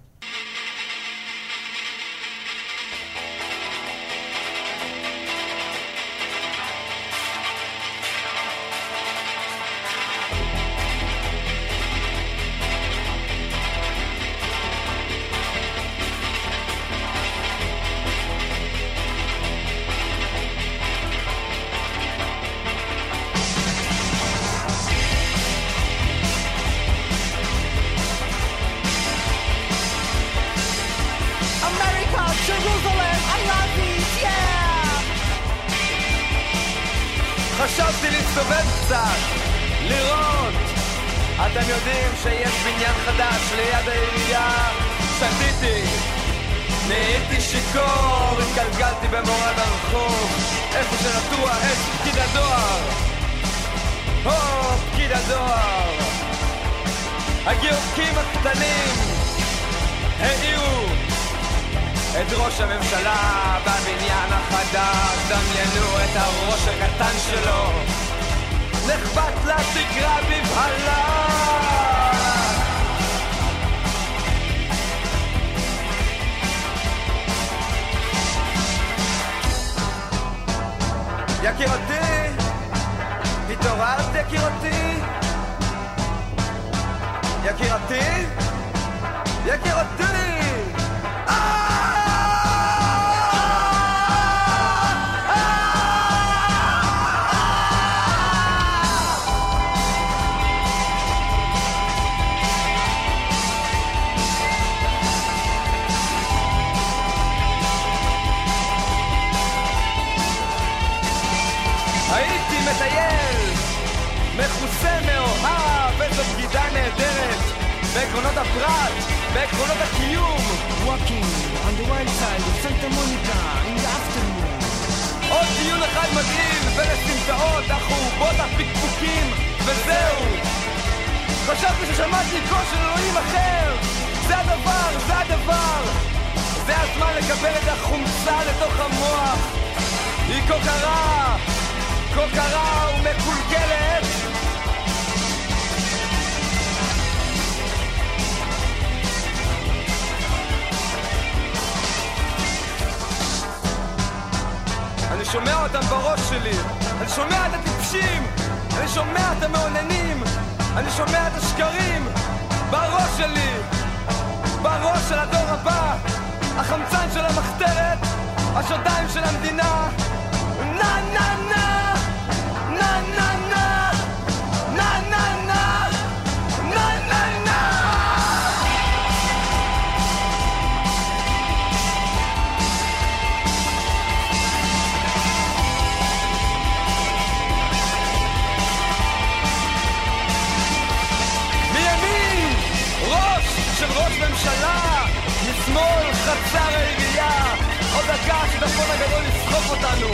של ראש ממשלה, משמאל חצר העירייה, עוד דקה השיטפון הגדול יסחוף אותנו,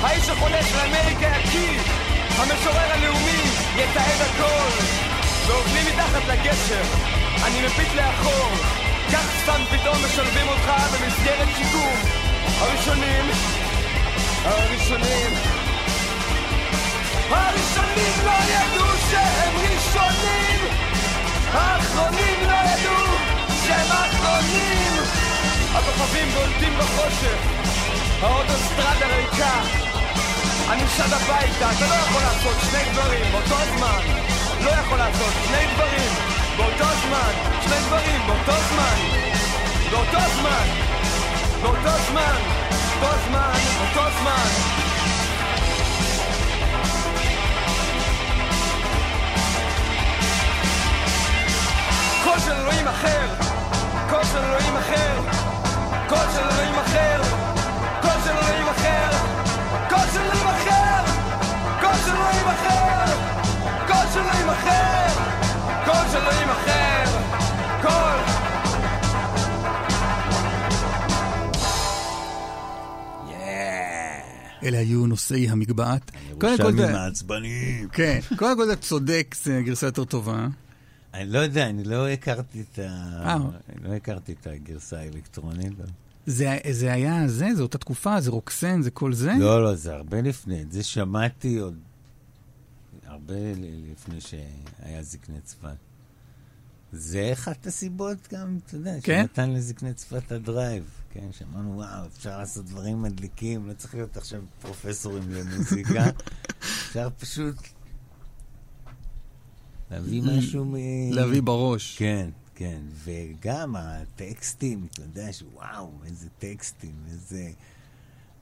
האיש החולש לאמריקה יקיא, המשורר הלאומי יתעד הכל, ועובדים מתחת לגשר, אני מביט לאחור, כך סתם פתאום משלבים אותך במסגרת שיקום, הראשונים, הראשונים. הראשונים לא ידעו שהם ראשונים! האחרונים לא ידעו שהם אחרונים הכוכבים בולטים בחושך. האוטוסטרדה ריקה אני שד הביתה, אתה לא יכול לעשות שני דברים באותו זמן. לא יכול לעשות שני דברים באותו זמן. שני דברים באותו זמן. באותו זמן. באותו זמן. באותו זמן. באותו זמן קול של אלוהים אחר, קול של אלוהים אחר, קול של אלוהים אחר, קול של אלוהים אחר, קול של אלוהים אחר, קול של אלוהים אחר, קול של אלוהים אחר, קול של אלוהים אחר, קול. אלה היו נושאי המגבעת. קודם כל, ירושלמים זה- מעצבנים. כן, קודם כל אתה צודק, זו גרסה יותר טובה. אני לא יודע, אני לא הכרתי את ה... אה. לא הכרתי את הגרסה האלקטרונית. זה, זה היה זה, זו אותה תקופה, זה רוקסן, זה כל זה? לא, לא, זה הרבה לפני. את זה שמעתי עוד הרבה לפני שהיה זקני צפת. זה אחת הסיבות גם, אתה יודע, כן? שנתן לזקני צפת הדרייב. כן, שאמרנו, וואו, אפשר לעשות דברים מדליקים, לא צריך להיות עכשיו פרופסורים למוזיקה. *laughs* אפשר פשוט להביא משהו מ... להביא בראש. כן, כן, וגם הטקסטים, אתה יודע שוואו, איזה טקסטים, איזה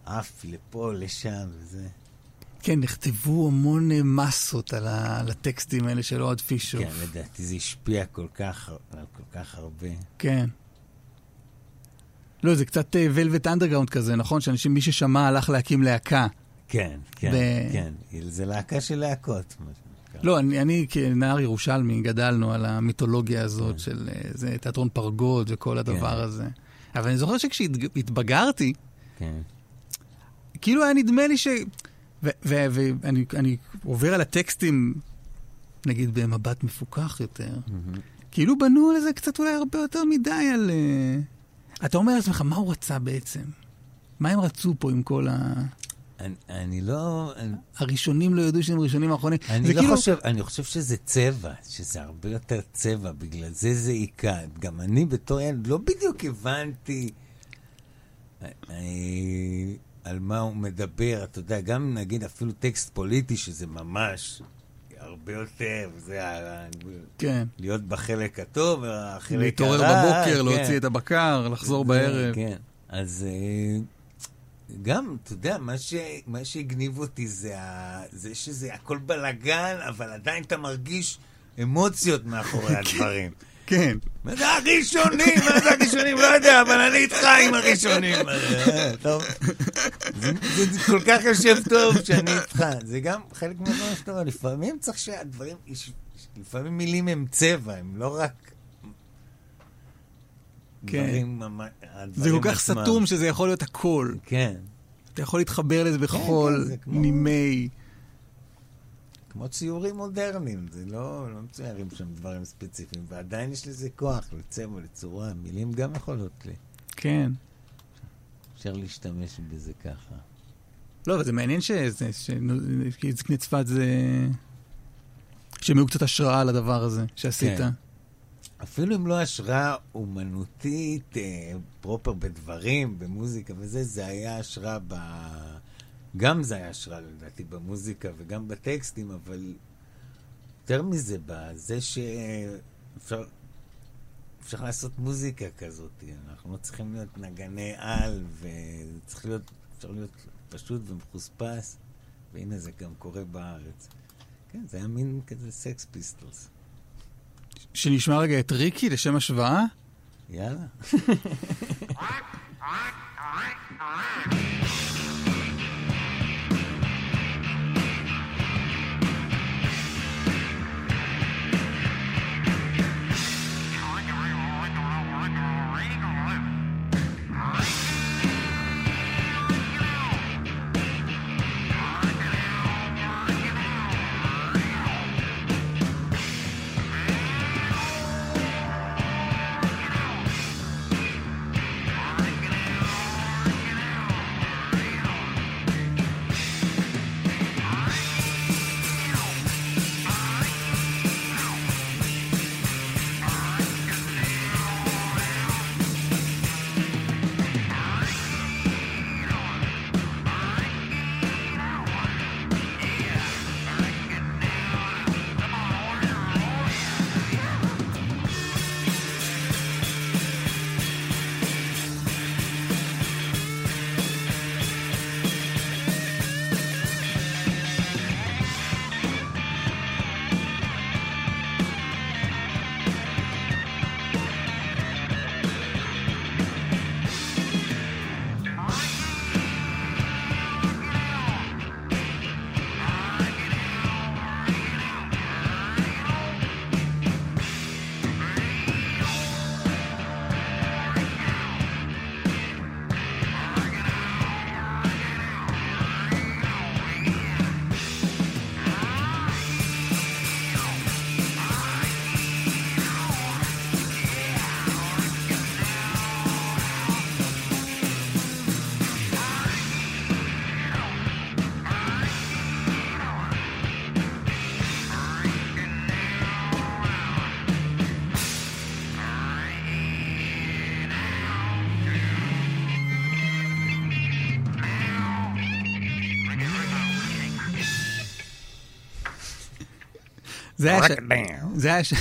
עף לפה, לשם, וזה. כן, נכתבו המון אה, מסות על, ה, על הטקסטים האלה של אוהד פישוף. כן, לדעתי זה השפיע כל כך, על כל כך הרבה. כן. לא, זה קצת ולווט אנדרגראונד כזה, נכון? שאנשים, מי ששמע הלך להקים להקה. כן, כן, ב- כן. זה להקה של להקות. לא, אני, אני כנער ירושלמי גדלנו על המיתולוגיה כן. הזאת של אה, זה, תיאטרון פרגוד וכל הדבר הזה. אבל אני זוכר שכשהתבגרתי, כן, כאילו היה נדמה לי ש... ואני אני עובר על הטקסטים, נגיד במבט מפוקח יותר, כאילו בנו לזה קצת אולי הרבה יותר מדי על... אה, אתה אומר לעצמך, מה הוא רצה בעצם? מה הם רצו פה עם כל ה... אני, אני לא... אני, הראשונים לא ידעו שהם ראשונים האחרונים. אני לא כאילו... חושב, אני חושב שזה צבע, שזה הרבה יותר צבע, בגלל זה זה היכה. גם אני בתור ילד לא בדיוק הבנתי אה, אה, על מה הוא מדבר. אתה יודע, גם נגיד אפילו טקסט פוליטי, שזה ממש הרבה יותר, זה כן. להיות בחלק הטוב, והחלק הרע. להתעורר בבוקר, כן. להוציא את הבקר, לחזור זה- בערב. כן. אז אה, גם, אתה יודע, מה, ש... מה שהגניב אותי זה, ה... זה שזה הכל בלאגן, אבל עדיין אתה מרגיש אמוציות מאחורי *laughs* הדברים. כן. מה זה הראשונים? מה זה הראשונים? לא יודע, אבל אני איתך עם הראשונים. *laughs* אה, טוב. זה, כל כך יושב טוב שאני איתך. זה גם חלק מהדברים שאתה אומר, לפעמים צריך שהדברים, לפעמים מילים הם צבע, הם לא רק... כן. דברים. זה כל כך סתום שזה יכול להיות הכל. כן. אתה יכול להתחבר לזה בכל כן, כמו- נימי... כמו ציורים מודרניים, זה לא, לא מציירים שם דברים ספציפיים, ועדיין יש לזה כוח, לצבע, לצורה, מילים גם יכולות לי. כן. אפשר להשתמש בזה ככה. לא, אבל זה מעניין שזה, כי זקני צפת זה... שהם היו קצת השראה לדבר הזה שעשית. כן. אפילו אם לא השראה אומנותית, אה, פרופר בדברים, במוזיקה וזה, זה היה השראה ב... גם זה היה השראה לדעתי במוזיקה וגם בטקסטים, אבל יותר מזה, בזה שאפשר אפשר לעשות מוזיקה כזאת. אנחנו לא צריכים להיות נגני על, וצריך להיות, אפשר להיות פשוט ומחוספס, והנה זה גם קורה בארץ. כן, זה היה מין כזה סקס פיסטלס. שנשמע רגע את ריקי לשם השוואה. יאללה. *laughs* זה היה... ש- זה היה ש-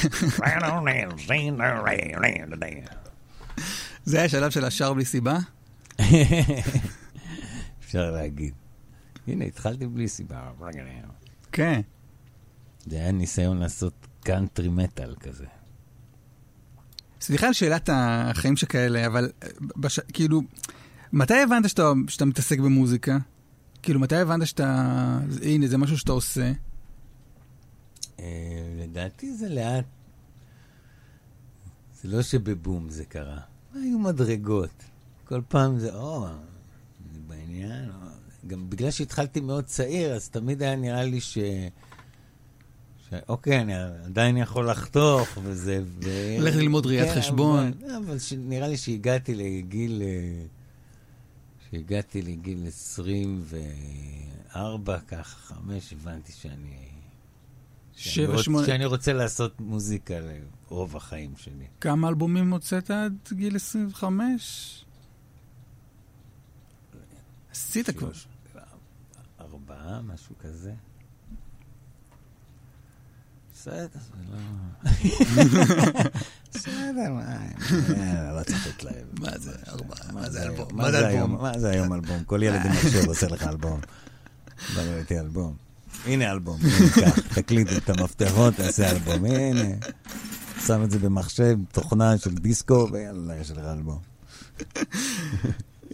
זה היה השלב של השאר בלי סיבה? אפשר להגיד. הנה, התחלתי בלי סיבה. כן. זה היה ניסיון לעשות קאנטרי מטאל כזה. סליחה על שאלת החיים שכאלה, אבל אה, בש... כאילו, מתי הבנת שאתה, שאתה מתעסק במוזיקה? כאילו, מתי הבנת שאתה... הנה, זה משהו שאתה עושה? אה, לדעתי זה לאט. זה לא שבבום זה קרה. היו מדרגות. כל פעם זה, או, אני בעניין. או... גם בגלל שהתחלתי מאוד צעיר, אז תמיד היה נראה לי ש... ש... אוקיי, אני עדיין יכול לחתוך, וזה... ו... לך ללמוד ראיית כן, חשבון. אבל, אבל ש... נראה לי שהגעתי לגיל... אה, שהגעתי לגיל 24, ככה, חמש, הבנתי שאני... שבע, שמונה... שאני רוצה לעשות מוזיקה לרוב החיים שלי. כמה אלבומים הוצאת עד גיל 25? עשית כבר. ארבעה, משהו כזה. בסדר, זה לא... *laughs* בסדר, מה, יאללה, לא צריך. מה זה ארבעה? מה זה אלבום? מה זה אלבום? מה זה היום אלבום? כל ילד עם מחשב עושה לך אלבום. בא לו איתי אלבום. הנה אלבום, *laughs* תקליט את המפתחות, תעשה אלבום. הנה, שם את זה במחשב, תוכנה של דיסקו, ויאללה, יש לך אלבום.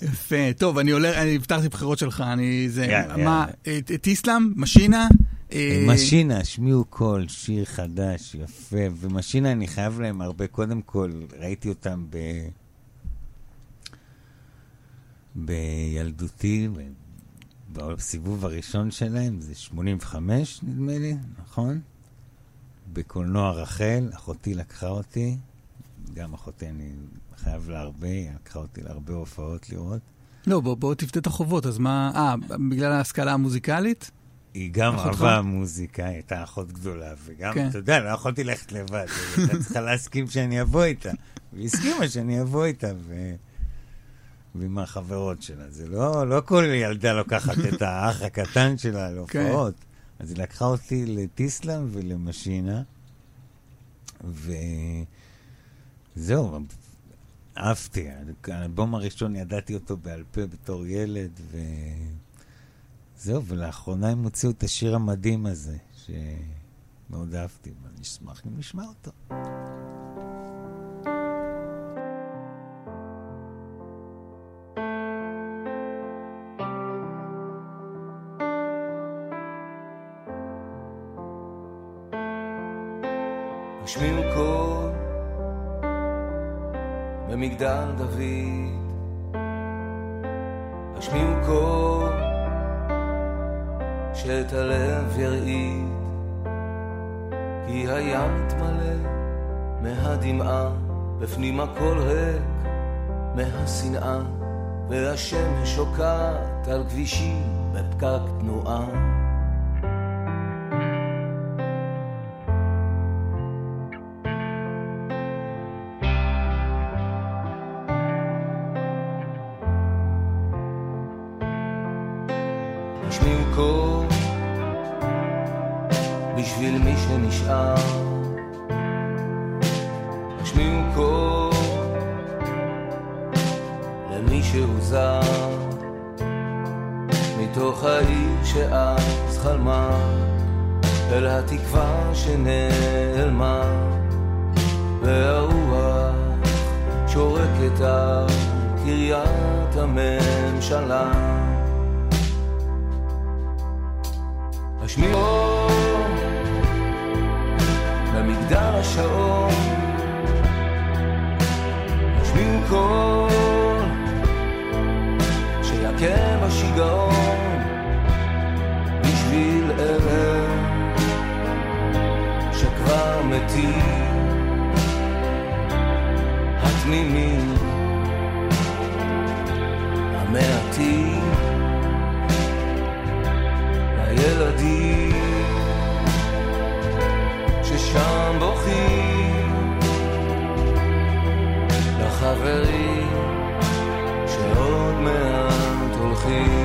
יפה. טוב, אני עולה, אני הבטחתי בחירות שלך, אני זה... יאללה, מה, יאללה. איסלאם? משינה? אה, משינה, השמיעו קול, שיר חדש, יפה, ומשינה, אני חייב להם הרבה. קודם כל, ראיתי אותם ב... בילדותי, בסיבוב הראשון שלהם, זה 85, נדמה לי, נכון? בקולנוע רחל, אחותי לקחה אותי, גם אחותי, אני חייב לה הרבה, היא לקחה אותי להרבה הופעות לראות. לא, בוא, בוא תפתה את החובות, אז מה... אה, בגלל ההשכלה המוזיקלית? היא גם אחותך? אהבה מוזיקה, היא הייתה אחות גדולה, וגם, כן. אתה יודע, לא יכולתי ללכת לבד, היא הייתה צריכה להסכים שאני אבוא איתה. והיא הסכימה שאני אבוא איתה, ו... ועם החברות שלה. זה לא, לא כל ילדה לוקחת את האח הקטן שלה להופעות. אז היא לקחה אותי לטיסלאם ולמשינה, וזהו, עפתי. האלבום הראשון ידעתי אותו בעל פה בתור ילד, וזהו, ולאחרונה הם הוציאו את השיר המדהים הזה, שמאוד אהבתי, ואני אשמח אם נשמע אותו. השמיעו קול במגדל דוד, השמיעו קול שאת הלב ירעיד, כי הים מתמלא מהדמעה, בפנים הכל ריק מהשנאה, והשמש שוקעת על כבישים בפקק תנועה. קול בשביל מי שנשאר. השמיעו קול למי שהוזר מתוך העיר שאז חלמה אל התקווה שנעלמה והרוח שורקת על קריית הממשלה. השמיעו במגדל השעון. השמיעו קול שיכה בשיגעון בשביל אלה שכבר מתים התמימים לחברים שעוד מעט הולכים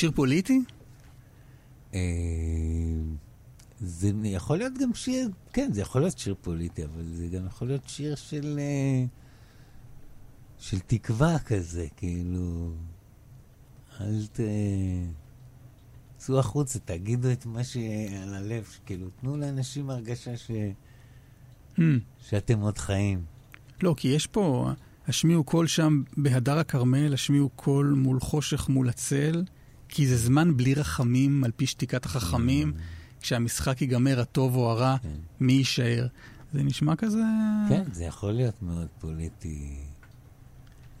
שיר פוליטי? אה, זה יכול להיות גם שיר, כן, זה יכול להיות שיר פוליטי, אבל זה גם יכול להיות שיר של... אה, של תקווה כזה, כאילו... אל ת... צאו החוצה, תגידו את מה שעל הלב, כאילו, תנו לאנשים הרגשה ש... Hmm. שאתם עוד חיים. לא, כי יש פה, השמיעו קול שם בהדר הכרמל, השמיעו קול מול חושך מול הצל, כי זה זמן בלי רחמים על פי שתיקת החכמים, כשהמשחק ייגמר, הטוב או הרע, כן. מי יישאר. זה נשמע כזה... כן, זה יכול להיות מאוד פוליטי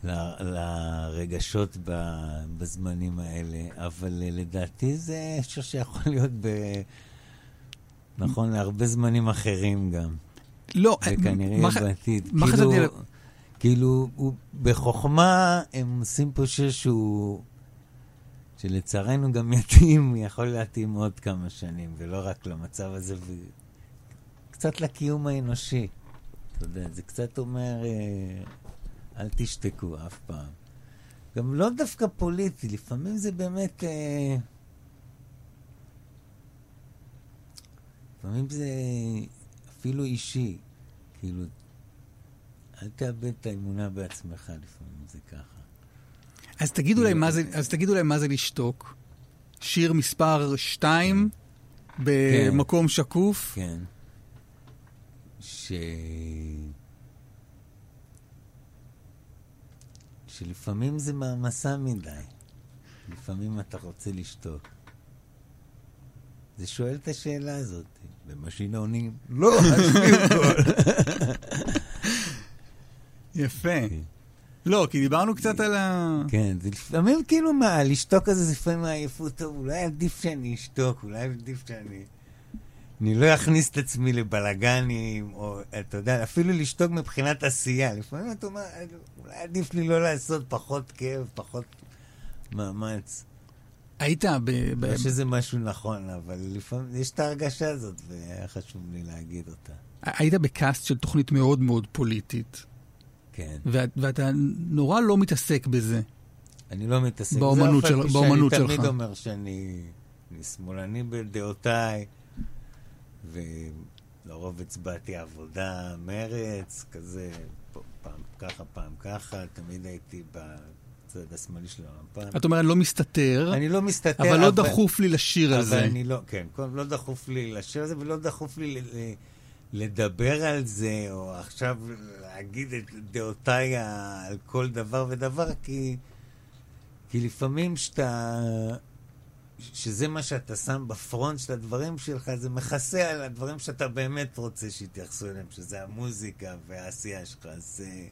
ל- לרגשות ב- בזמנים האלה, אבל אה, לדעתי זה משהו שיכול להיות ב... נכון להרבה זמנים אחרים גם, לא, וכנראה מה בעתיד. מה כאילו- חשבתי כאילו, הוא, בחוכמה הם עושים פה שיר שהוא... שלצערנו גם *laughs* יתאים, יכול להתאים עוד כמה שנים, ולא רק למצב הזה, וקצת לקיום האנושי. אתה יודע, זה קצת אומר, אה, אל תשתקו אף פעם. גם לא דווקא פוליטי, לפעמים זה באמת... אה, לפעמים זה אפילו אישי. כאילו, אל תאבד את האמונה בעצמך, לפעמים זה ככה. אז תגידו להם מה זה, אז תגידו להם מה זה לשתוק. שיר מספר 2 במקום שקוף. כן. ש... שלפעמים זה מעמסה מדי. לפעמים אתה רוצה לשתוק. זה שואל את השאלה הזאת. ומשינה עונים, לא, השיר קול. *laughs* יפה. לא, כי דיברנו קצת על ה... כן, זה לפעמים כאילו מה, לשתוק הזה זה לפעמים מעייפות, טוב, אולי עדיף שאני אשתוק, אולי עדיף שאני... אני לא אכניס את עצמי לבלגנים, או אתה יודע, אפילו לשתוק מבחינת עשייה. לפעמים אתה אומר, אולי עדיף לי לא לעשות פחות כאב, פחות מאמץ. היית ב... ב- לא שזה משהו נכון, אבל לפעמים יש את ההרגשה הזאת, והיה חשוב לי להגיד אותה. היית בקאסט של תוכנית מאוד מאוד פוליטית, כן. ואת- ואתה נורא לא מתעסק בזה. אני לא מתעסק בזה, באומנות של- באומנות שלך. תמיד אומר שאני אני שמאלני בדעותיי, ולרוב הצבעתי עבודה, מרץ, כזה, פעם ככה, פעם ככה, תמיד הייתי בצד השמאלי של המפה. אתה אומר, אני לא מסתתר, אני לא מסתתר, אבל לא דחוף לי לשיר על אבל זה. אני לא, כן, לא דחוף לי לשיר על זה, ולא דחוף לי ל- לדבר על זה, או עכשיו להגיד את דעותיי על כל דבר ודבר, כי, כי לפעמים שאתה... שזה מה שאתה שם בפרונט של הדברים שלך, זה מכסה על הדברים שאתה באמת רוצה שיתייחסו אליהם, שזה המוזיקה והעשייה שלך. אז אה,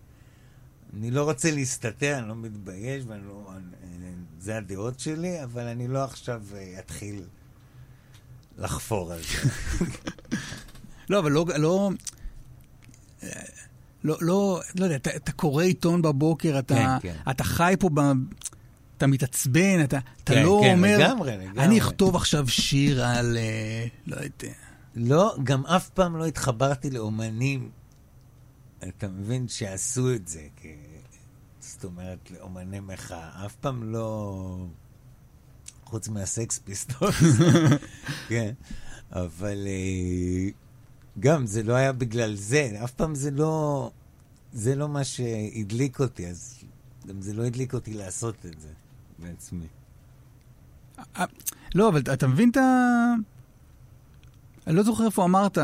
אני לא רוצה להסתתר, אני לא מתבייש, ואני לא... אני, זה הדעות שלי, אבל אני לא עכשיו אה, אתחיל לחפור על זה. *laughs* לא, אבל לא... לא... לא, לא, לא יודע, אתה, אתה קורא עיתון בבוקר, אתה, כן, כן. אתה חי פה, ב, אתה מתעצבן, אתה, אתה כן, לא כן, אומר, לגמרי, לגמרי. אני אכתוב עכשיו שיר על, אה, לא יודע, לא, גם אף פעם לא התחברתי לאומנים, אתה מבין, שעשו את זה, כ... זאת אומרת, לאומני מחאה. אף פעם לא... חוץ מהסקס פיסטולס. *laughs* כן, אבל אה, גם זה לא היה בגלל זה, אף פעם זה לא... זה לא מה שהדליק אותי, אז גם זה לא הדליק אותי לעשות את זה בעצמי. לא, אבל אתה מבין את ה... אני לא זוכר איפה אמרת.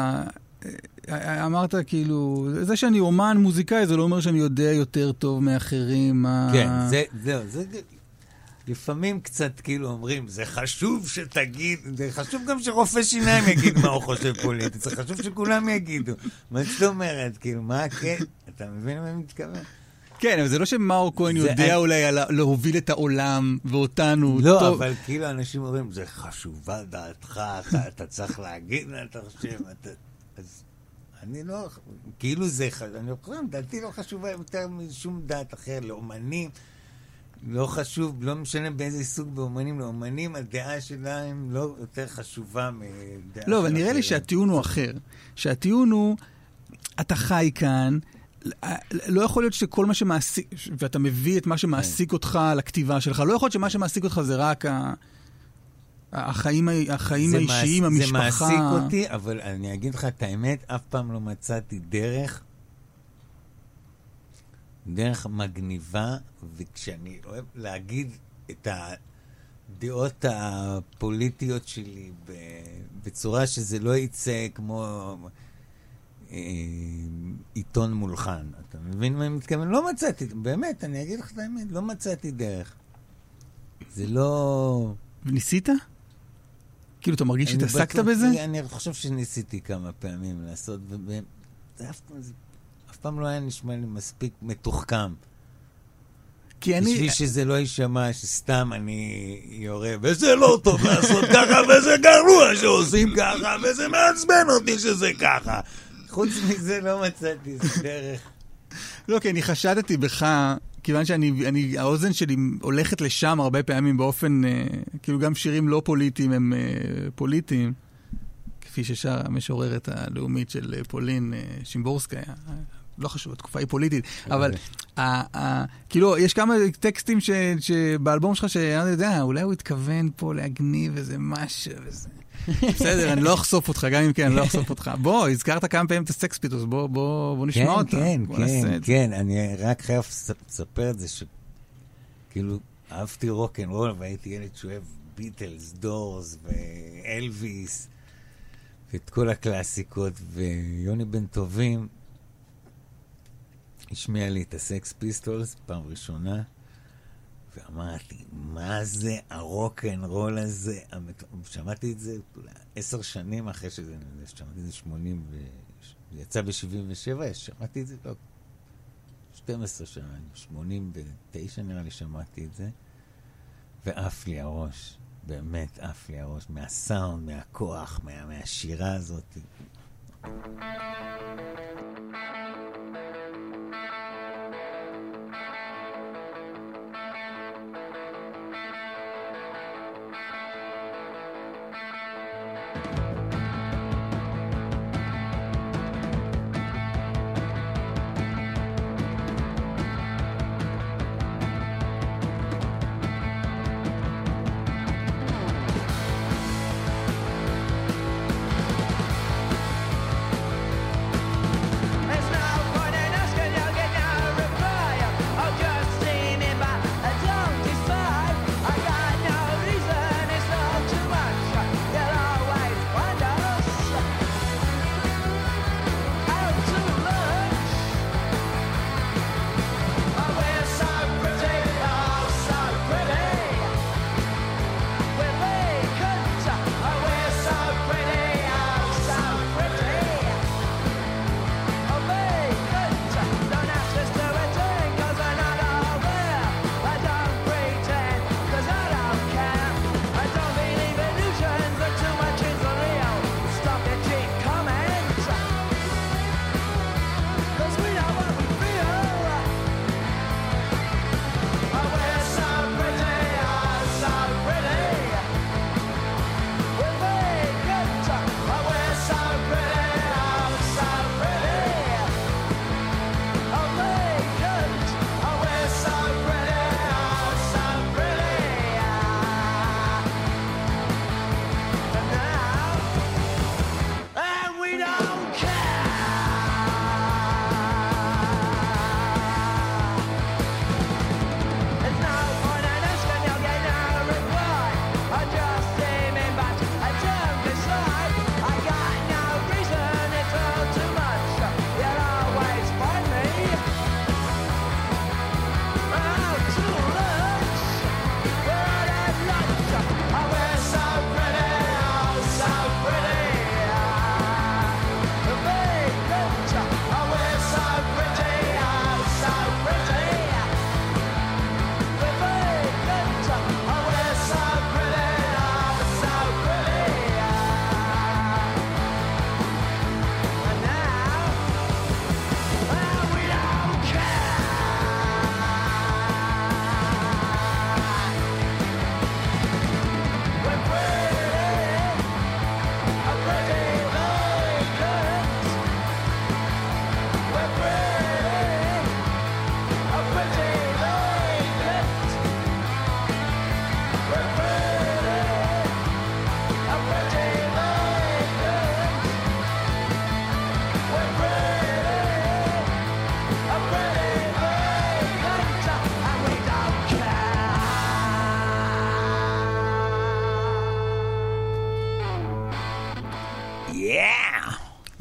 אה, אמרת כאילו, זה שאני אומן מוזיקאי, זה לא אומר שאני יודע יותר טוב מאחרים מה... כן, זה, זהו, זה... לפעמים קצת כאילו אומרים, זה חשוב שתגיד, זה חשוב גם שרופא שיניים יגיד מה הוא חושב פוליטית, זה חשוב שכולם יגידו. מה זאת אומרת, כאילו, מה כן? אתה מבין מה אני מתכוון? כן, אבל זה לא שמאור כהן יודע אני- אולי על להוביל את העולם ואותנו. לא, טוב. אבל כאילו אנשים אומרים, זה חשובה דעתך, אתה, אתה צריך להגיד מה אתה חושב, אתה... אז אני לא... כאילו זה... אני חושב, דעתי לא חשובה יותר משום דעת אחר. לאומנים, לא חשוב, לא משנה באיזה סוג באומנים, לאומנים הדעה שלהם לא יותר חשובה מדעה לא, אבל נראה לי. שהטיעון הוא אחר. שהטיעון הוא, אתה חי כאן, לא יכול להיות שכל מה שמעסיק, ואתה מביא את מה שמעסיק כן. אותך לכתיבה שלך, לא יכול להיות שמה שמעסיק אותך זה רק ה... החיים, החיים האישיים, מעס- המשפחה. זה מעסיק אותי, אבל אני אגיד לך את האמת, אף פעם לא מצאתי דרך, דרך מגניבה, וכשאני אוהב להגיד את הדעות הפוליטיות שלי בצורה שזה לא יצא כמו אה, עיתון מולחן. אתה מבין מה אני מתכוון? לא מצאתי, באמת, אני אגיד לך את האמת, לא מצאתי דרך. זה לא... וניסית? כאילו, אתה מרגיש שהתעסקת בזה? אני חושב שניסיתי כמה פעמים לעשות, וזה אף פעם- זה פעם לא היה נשמע לי מספיק מתוחכם. כי אני... בשביל שזה לא יישמע שסתם אני יורה, וזה לא טוב לעשות ככה, וזה גרוע שעושים ככה, וזה מעצבן אותי שזה ככה. חוץ מזה לא מצאתי איזה דרך. לא, כי אני חשדתי בך, כיוון שאני, אני, האוזן שלי הולכת לשם הרבה פעמים באופן, אה, כאילו גם שירים לא פוליטיים הם אה, פוליטיים, כפי ששרה המשוררת הלאומית של אה, פולין, אה, שימבורסקיה. לא חשוב, התקופה היא פוליטית, אבל ה- כאילו, יש כמה טקסטים שבאלבום שלך, שאני יודע, אולי הוא התכוון פה להגניב איזה משהו וזה. בסדר, אני לא אחשוף אותך, גם אם כן, אני לא אחשוף אותך. בוא, הזכרת כמה פעמים את ה Sex Pistols, בוא, בוא, בוא נשמע כן, אותה. כן, כן. כן, אני רק חייב לס- לספר את זה, שכאילו, אהבתי רוקנרול והייתי ילד שאוהב ביטלס, דורס ואלוויס, ואת כל הקלאסיקות, ויוני בן טובים השמיע לי את ה Sex Pistols פעם ראשונה, ואמרתי, מה זה הרוקנרול הזה? המת- שמעתי את זה עשר שנים אחרי שזה, שמעתי את זה 80 ו... יצא ב-77, שמעתי את זה, לא, 12 שנה, 89 נראה לי שמעתי את זה, ועף לי הראש, באמת עף לי הראש, מהסאונד, מהכוח, מה, מהשירה הזאת. Thank you.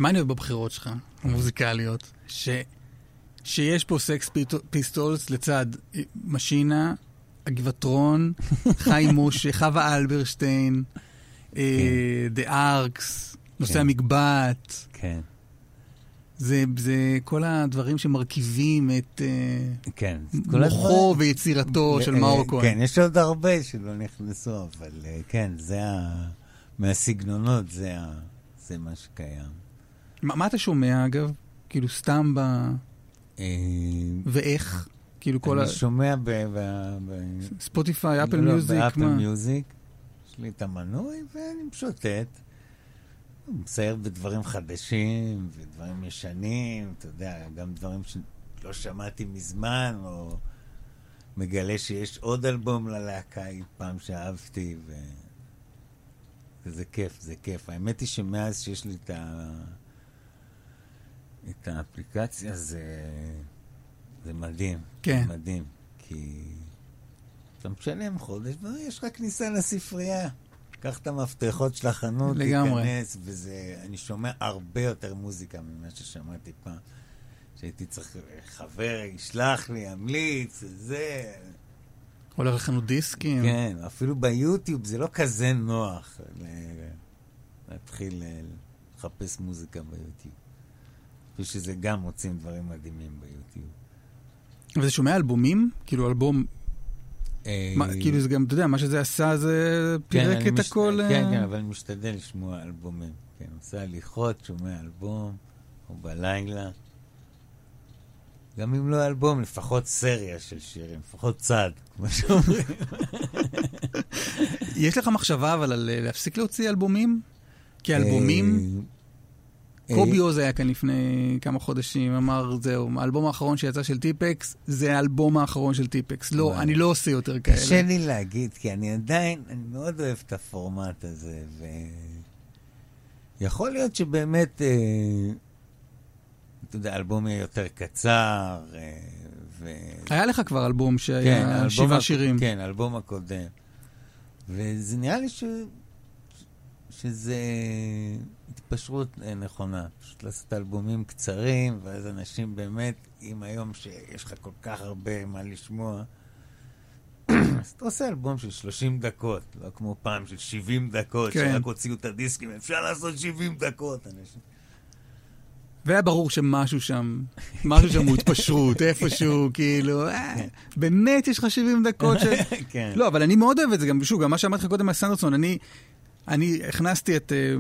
מה אני אוהב בבחירות שלך, המוזיקליות? ש... שיש פה Sex Pistols לצד אה, משינה, הגבעטרון, *laughs* חיים משה, חווה אלברשטיין. אה, The Arcs, נושאי כן. המגבעת. כן, זה, זה כל הדברים שמרכיבים את אה, כן. מוחו הדברים- ויצירתו של אה, מאור כהן. כן, יש עוד הרבה שלא נכנסו, אבל אה, כן, זה ה... מהסגנונות, זה, ה... זה מה שקיים. מה, מה אתה שומע, אגב? כאילו, סתם ב... אה, ואיך? כאילו, כל ה... אני שומע ב... ספוטיפיי, אפל לא, מיוזיק, באפל מה? מיוזיק. יש לי את המנוי ואני משוטט. מסייר בדברים חדשים ודברים ישנים, אתה יודע, גם דברים שלא שמעתי מזמן, או מגלה שיש עוד אלבום ללהקה אי פעם שאהבתי, ו... וזה כיף, זה כיף. האמת היא שמאז שיש לי את, ה... את האפליקציה, זה, זה מדהים. כן. מדהים, כי אתה משלם חודש, ויש לך כניסה לספרייה. קח את המפתחות של החנות, לגמרי. תיכנס, וזה... אני שומע הרבה יותר מוזיקה ממה ששמעתי פעם. שהייתי צריך, חבר ישלח לי, ימליץ, זה... הולך לחנות דיסקים. כן, אפילו ביוטיוב זה לא כזה נוח להתחיל אה, לחפש מוזיקה ביוטיוב. חושב שזה גם מוצאים דברים מדהימים ביוטיוב. וזה שומע אלבומים? כאילו, אלבום... אה, מה, כאילו, זה גם, אתה יודע, מה שזה עשה זה פירק אני את מש- הכל... כן, אה, כן, אבל אני משתדל לשמוע אלבומים. כן, עושה הליכות, שומע אלבום, או בלילה. גם אם לא אלבום, לפחות סריה של שירים, לפחות צד, כמו שאומרים. *laughs* יש לך מחשבה אבל על אה, להפסיק להוציא אלבומים? כי אלבומים... אה, קובי אה, עוז היה כאן לפני כמה חודשים, אמר, זהו, האלבום האחרון שיצא של טיפקס, זה האלבום האחרון של טיפקס. לא. אני לא עושה יותר כאלה. קשה לי להגיד, כי אני עדיין, אני מאוד אוהב את הפורמט הזה, ו... יכול להיות שבאמת, אה, אתה יודע, האלבום יהיה יותר קצר, אה, ו... היה לך כבר אלבום כן, שהיה האלבום שבעה שירים. כן, האלבום הקודם. וזה נראה לי ש... שזה התפשרות אה, נכונה. פשוט לעשות אלבומים קצרים, ואז אנשים באמת, אם היום שיש לך כל כך הרבה מה לשמוע, *clears throat* אז אתה עושה אלבום של 30 דקות, לא כמו פעם של 70 דקות, כן. שרק הוציאו את הדיסקים, אפשר לעשות 70 דקות, אנשים. והיה ברור שמשהו שם, משהו שם הוא התפשרות, *laughs* איפשהו, כאילו, אה, באמת יש לך 70 דקות ש... *laughs* כן. לא, אבל אני מאוד אוהב את זה, גם שוב, גם מה שאמרתי לך קודם על סנדרסון, אני, אני הכנסתי את, אה,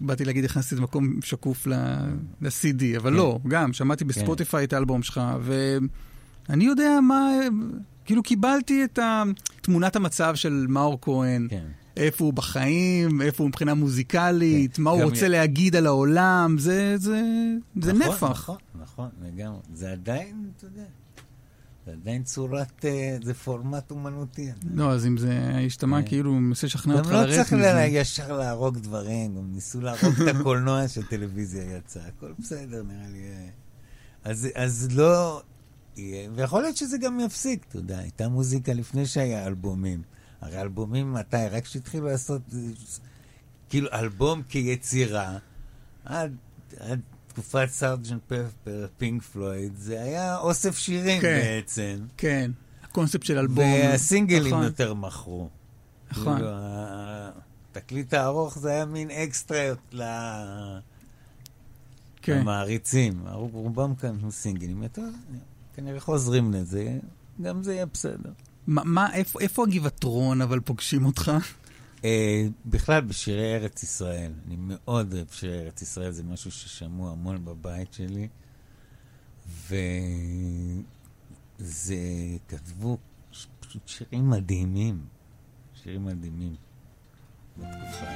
באתי להגיד, הכנסתי את מקום שקוף ל-CD, אבל כן. לא, גם, שמעתי בספוטיפיי את האלבום שלך, ואני יודע מה, כאילו קיבלתי את תמונת המצב של מאור כהן. כן. איפה הוא בחיים, איפה הוא מבחינה מוזיקלית, כן. מה הוא רוצה י- להגיד על העולם, זה, זה, זה נכון, נפח. נכון, נכון, לגמרי. זה עדיין, אתה יודע, זה עדיין צורת, אה, זה פורמט אומנותי. לא, אז אם זה השתמע כן. כאילו, הוא מנסה לשכנע גם אותך לא לרדת צריך מזה. ל- ישר להרוג דברים, גם ניסו להרוג את הקולנוע *laughs* שהטלוויזיה יצאה, הכל בסדר, נראה לי. אה. אז, אז לא ויכול להיות שזה גם יפסיק, אתה יודע, הייתה מוזיקה לפני שהיה אלבומים. הרי אלבומים מתי? רק כשהתחילו לעשות, אה, כאילו, אלבום כיצירה, עד, עד תקופת סארג'נט פפר, פינק פלויד, זה היה אוסף שירים כן. בעצם. כן, הקונספט של אלבום. והסינגלים נכון. יותר מכרו. נכון. כאילו, התקליט הארוך זה היה מין אקסטרה ל- כן. למעריצים. רובם כאן הוא סינגלים. יותר, כנראה חוזרים לזה, גם זה יהיה בסדר. מה, מה- איפה, איפה הגבעטרון אבל פוגשים אותך? אה, בכלל, בשירי ארץ ישראל. אני מאוד אוהב שירי ארץ ישראל, זה משהו ששמעו המון בבית שלי. וזה, כתבו פשוט שירים מדהימים. שירים מדהימים. בתקופה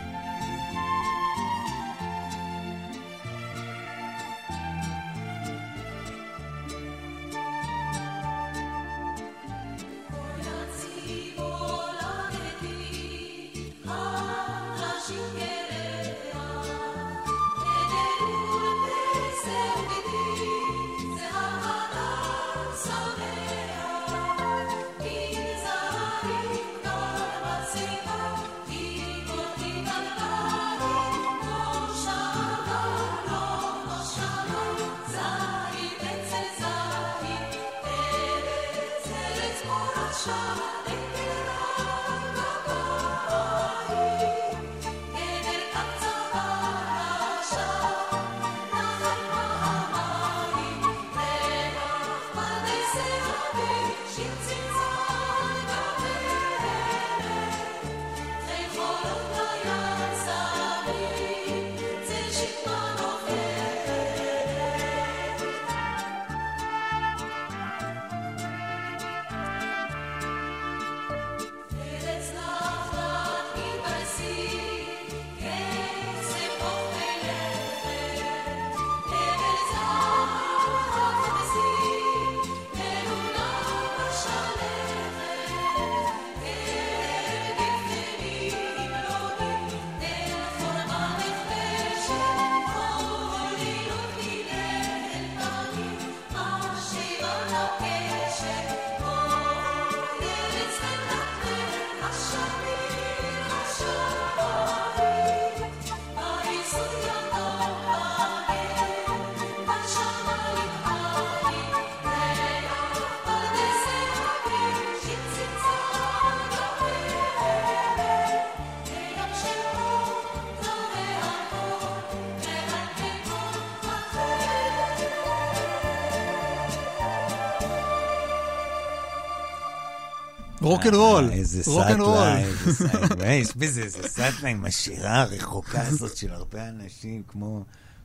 רוקנרול, אה, איזה. סאטלה, איזה סאטלה. יש בזה איזה סאטלה עם השירה הרחוקה הזאת של הרבה אנשים, כמו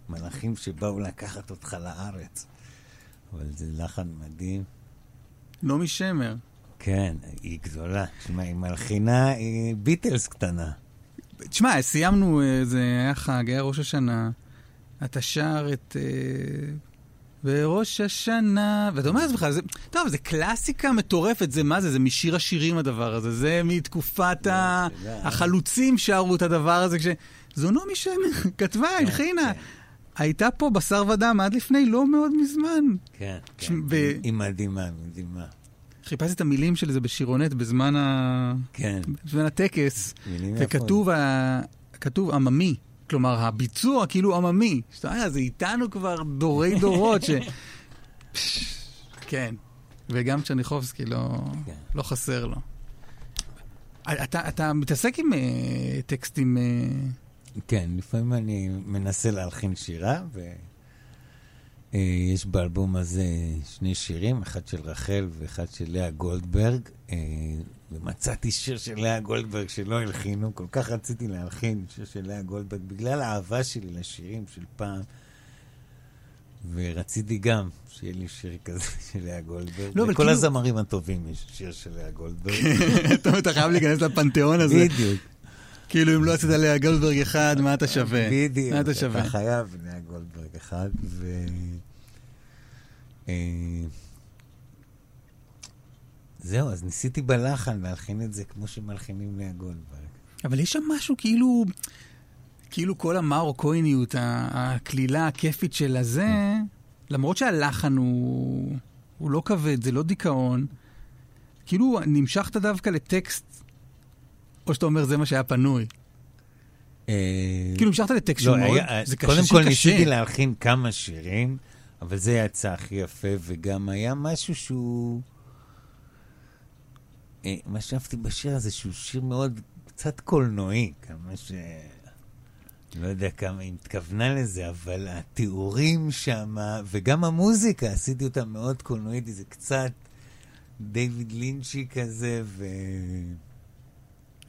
מלאכים שבאו לקחת אותך לארץ. אבל זה לחן מדהים. נעמי שמר. כן, היא גדולה. תשמע, היא מלחינה, היא ביטלס קטנה. תשמע, סיימנו, אה, זה היה חג, היה ראש השנה. אתה שר את... בראש השנה, ואתה אומר לעצמך, זה, טוב, זה קלאסיקה מטורפת, זה מה זה? זה משיר השירים הדבר הזה, זה מתקופת ה... אתה יודע. החלוצים שרו את הדבר הזה, כש... זו נעמי שמר, *laughs* כתבה, הלחינה. כן. הייתה פה בשר ודם עד לפני לא מאוד מזמן. כן, כן. ו- היא מדהימה, מדהימה. חיפשתי את המילים של זה בשירונט בזמן, ה... כן. בזמן הטקס, מילים וכתוב ה... כתוב עממי. כלומר, הביצוע כאילו עממי. שאתה יודע, זה איתנו כבר דורי דורות ש... *laughs* כן. וגם צ'רניחובסקי לא, כן. לא חסר לו. אתה, אתה מתעסק עם uh, טקסטים... Uh, כן, לפעמים אני מנסה להלחין שירה, ויש באלבום הזה שני שירים, אחד של רחל ואחד של לאה גולדברג, אה, ומצאתי שיר של לאה גולדברג שלא הלחינו, כל כך רציתי להלחין שיר של לאה גולדברג, בגלל האהבה שלי לשירים של פעם. ורציתי גם שיהיה לי שיר כזה *laughs* של לאה גולדברג. לא, אבל לכל כאילו- הזמרים הטובים יש שיר של לאה גולדברג. *laughs* אתה אתה חייב להיכנס לפנתיאון הזה. בדיוק. כאילו, אם לא עשית לאה גולדברג אחד, מה אתה שווה? בדיוק, מה אתה שווה? אתה חייב לאה גולדברג אחד, ו... אה, זהו, אז ניסיתי בלחן להלחין את זה כמו שמלחינים לאה גולדברג. אבל יש שם משהו כאילו, כאילו כל המרוקויניות, ה- הקלילה הכיפית של הזה, למרות שהלחן הוא, הוא לא כבד, זה לא דיכאון, כאילו נמשכת דווקא לטקסט, או שאתה אומר זה מה שהיה פנוי. אה, כאילו המשכת לטקסט לא, שהוא מאוד, היה- זה קשה, קודם שיר כל. ניסיתי להלחין כמה שירים, אבל זה יצא הכי יפה, וגם היה משהו שהוא... אה, מה שאהבתי בשיר הזה, שהוא שיר מאוד, קצת קולנועי, כמה ש... לא יודע כמה היא התכוונה לזה, אבל התיאורים שם, וגם המוזיקה, עשיתי אותה מאוד קולנועית, זה קצת דיוויד לינצ'י כזה, ו...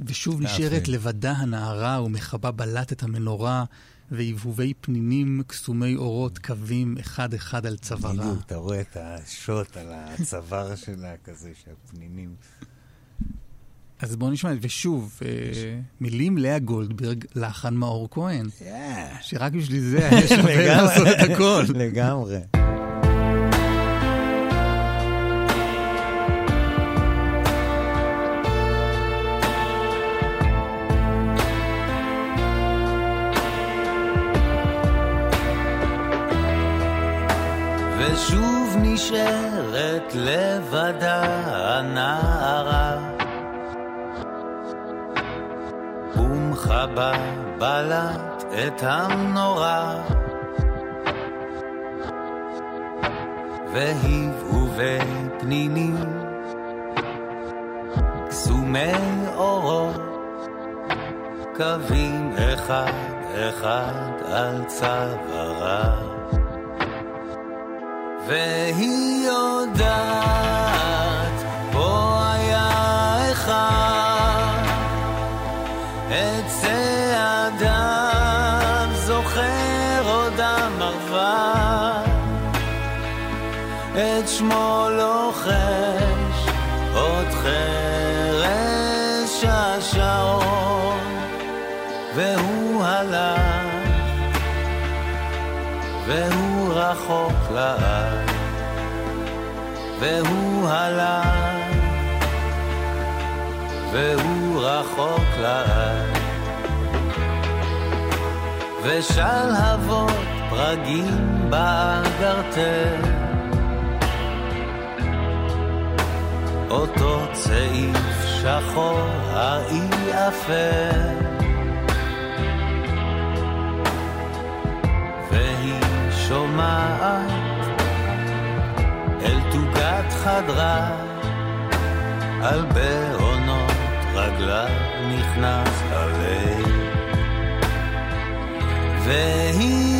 ושוב. נשארת לבדה הנערה ומכבה בלט את המנורה, והבהובי פנינים קסומי אורות קווים אחד-אחד על צווארה. בדיוק, אתה רואה את השוט על הצוואר שלה כזה, שהפנינים... אז בואו נשמע, ושוב, אה, מילים לאה גולדברג, לחן מאור כהן. שרק בשביל זה היה שווה לגמרי, *laughs* לעשות את הכל. לגמרי. ושוב נשארת לבדה הנערה ומכבה בלט את המנורה והבהובי פנינים קסומי אורות קווים אחד אחד על צווארה. והיא יודעת, פה היה אחד, את שמו לוחש, עוד חרש השעון, והוא הלך. והוא רחוק לעד, והוא הלך, והוא רחוק לעד. ושלהבות פרגים באגרטל, אותו צעיף שחור האי אפל. והיא שומעת אל תוגת חדרה על בעונות רגליו נכנס הלב והיא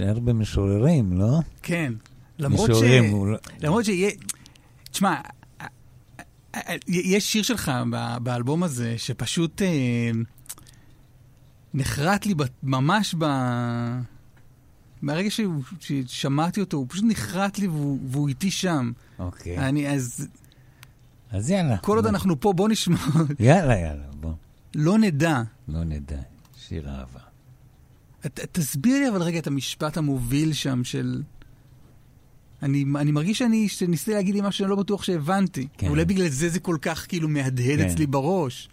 ונשאר במשוררים, לא? כן. למרות ש... משוררים, הוא לא- למרות שיהיה... תשמע, יש שיר שלך באלבום הזה שפשוט אה, נחרט לי ממש ב... מהרגע שהוא- ששמעתי אותו, הוא פשוט נחרט לי והוא, והוא איתי שם. אוקיי. אני, אז אז יאללה. כל עוד אנחנו פה, בוא נשמע. יאללה, יאללה, בוא. לא נדע. לא נדע. שיר אהבה. ת, תסביר לי אבל רגע את המשפט המוביל שם של... אני, אני מרגיש שאני, שניסיתי להגיד לי משהו שאני לא בטוח שהבנתי. כן. אולי בגלל זה זה כל כך כאילו מהדהד כן. אצלי בראש.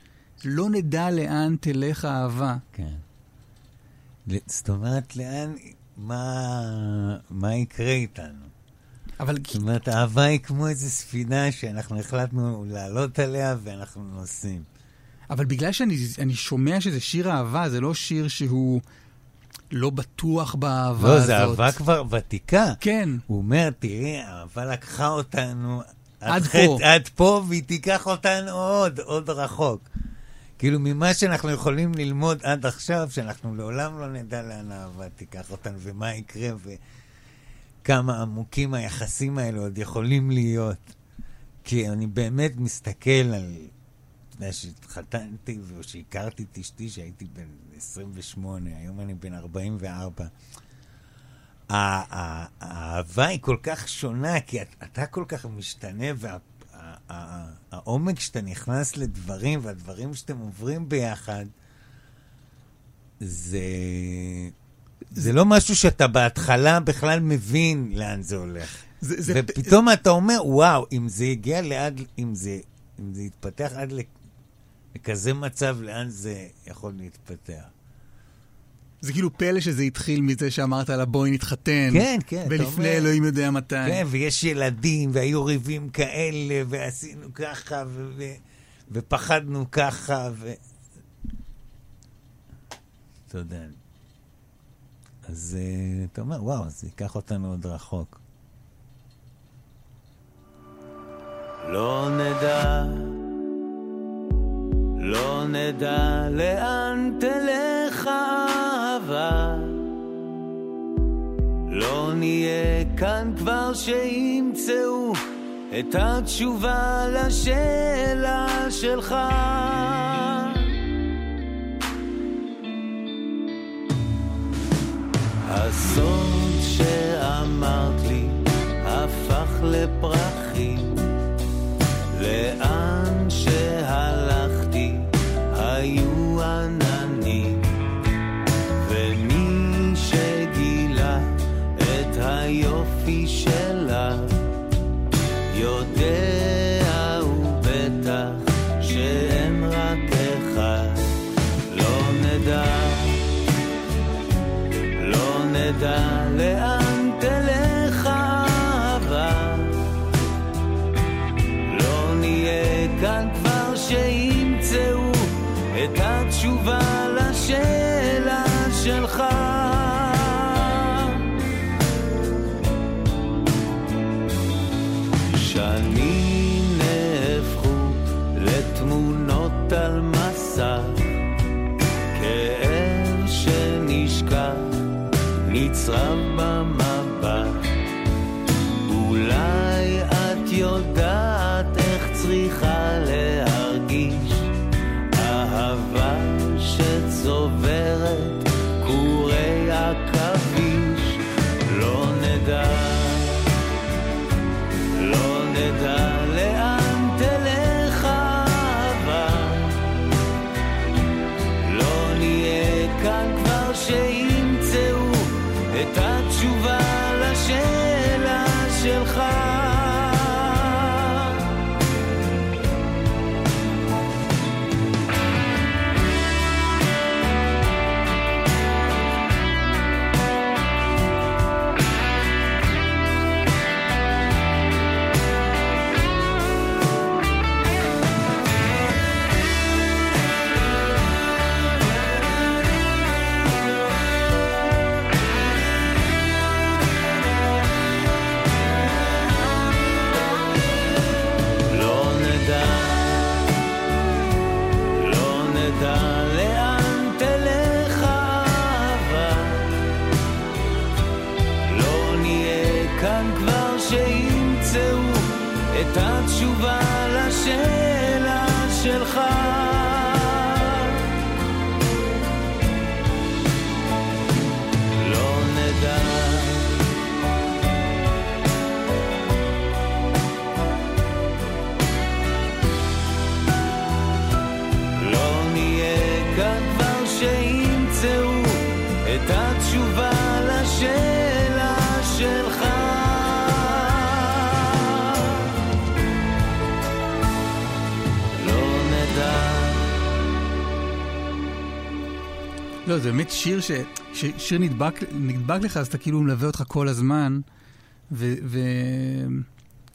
לא נדע לאן תלך האהבה. כן. זאת אומרת, לאן, מה, מה יקרה איתנו? אבל זאת אומרת, אהבה היא כמו איזו ספינה שאנחנו החלטנו לעלות עליה ואנחנו נוסעים. אבל בגלל שאני אני שומע שזה שיר אהבה, זה לא שיר שהוא לא בטוח באהבה לא, הזאת. זו אהבה כבר ותיקה. כן. הוא אומר, תראי, האהבה לקחה אותנו עד חטא- פה. עד פה, והיא תיקח אותנו עוד, עוד רחוק. כאילו, ממה שאנחנו יכולים ללמוד עד עכשיו, שאנחנו לעולם לא נדע לאן האהבה תיקח אותנו, ומה יקרה, וכמה עמוקים היחסים האלה עוד יכולים להיות. כי אני באמת מסתכל על... אתה יודע, שהתחתנתי ושהכרתי את אשתי שהייתי בן 28, היום אני בן 44. ה- ה- האהבה היא כל כך שונה, כי את- אתה כל כך משתנה, והעומק שאתה נכנס לדברים, והדברים שאתם עוברים ביחד, זה... זה לא משהו שאתה בהתחלה בכלל מבין לאן זה הולך. זה, זה, ופתאום אתה אומר, וואו, אם זה הגיע לעד, אם זה, אם זה יתפתח עד לכזה מצב, לאן זה יכול להתפתח? זה כאילו פלא שזה התחיל מזה שאמרת לה בואי נתחתן. כן, כן, ולפני אומר- אלוהים יודע מתי. כן, ויש ילדים, והיו ריבים כאלה, ועשינו ככה, ו- ו- ופחדנו ככה, ו... אתה יודע. אז uh, אתה אומר, וואו, זה ייקח אותנו עוד רחוק. לא נדע, לא נדע לאן תלך האהבה. לא נהיה כאן כבר שימצאו את התשובה לשאלה שלך. הסוד שאמרת לי הפך לפרחים לאן את התשובה לשאלה שלך. לא נדע לא, זה באמת שיר ש... ששיר נדבק, נדבק לך, אז אתה כאילו מלווה אותך כל הזמן, ו... ו...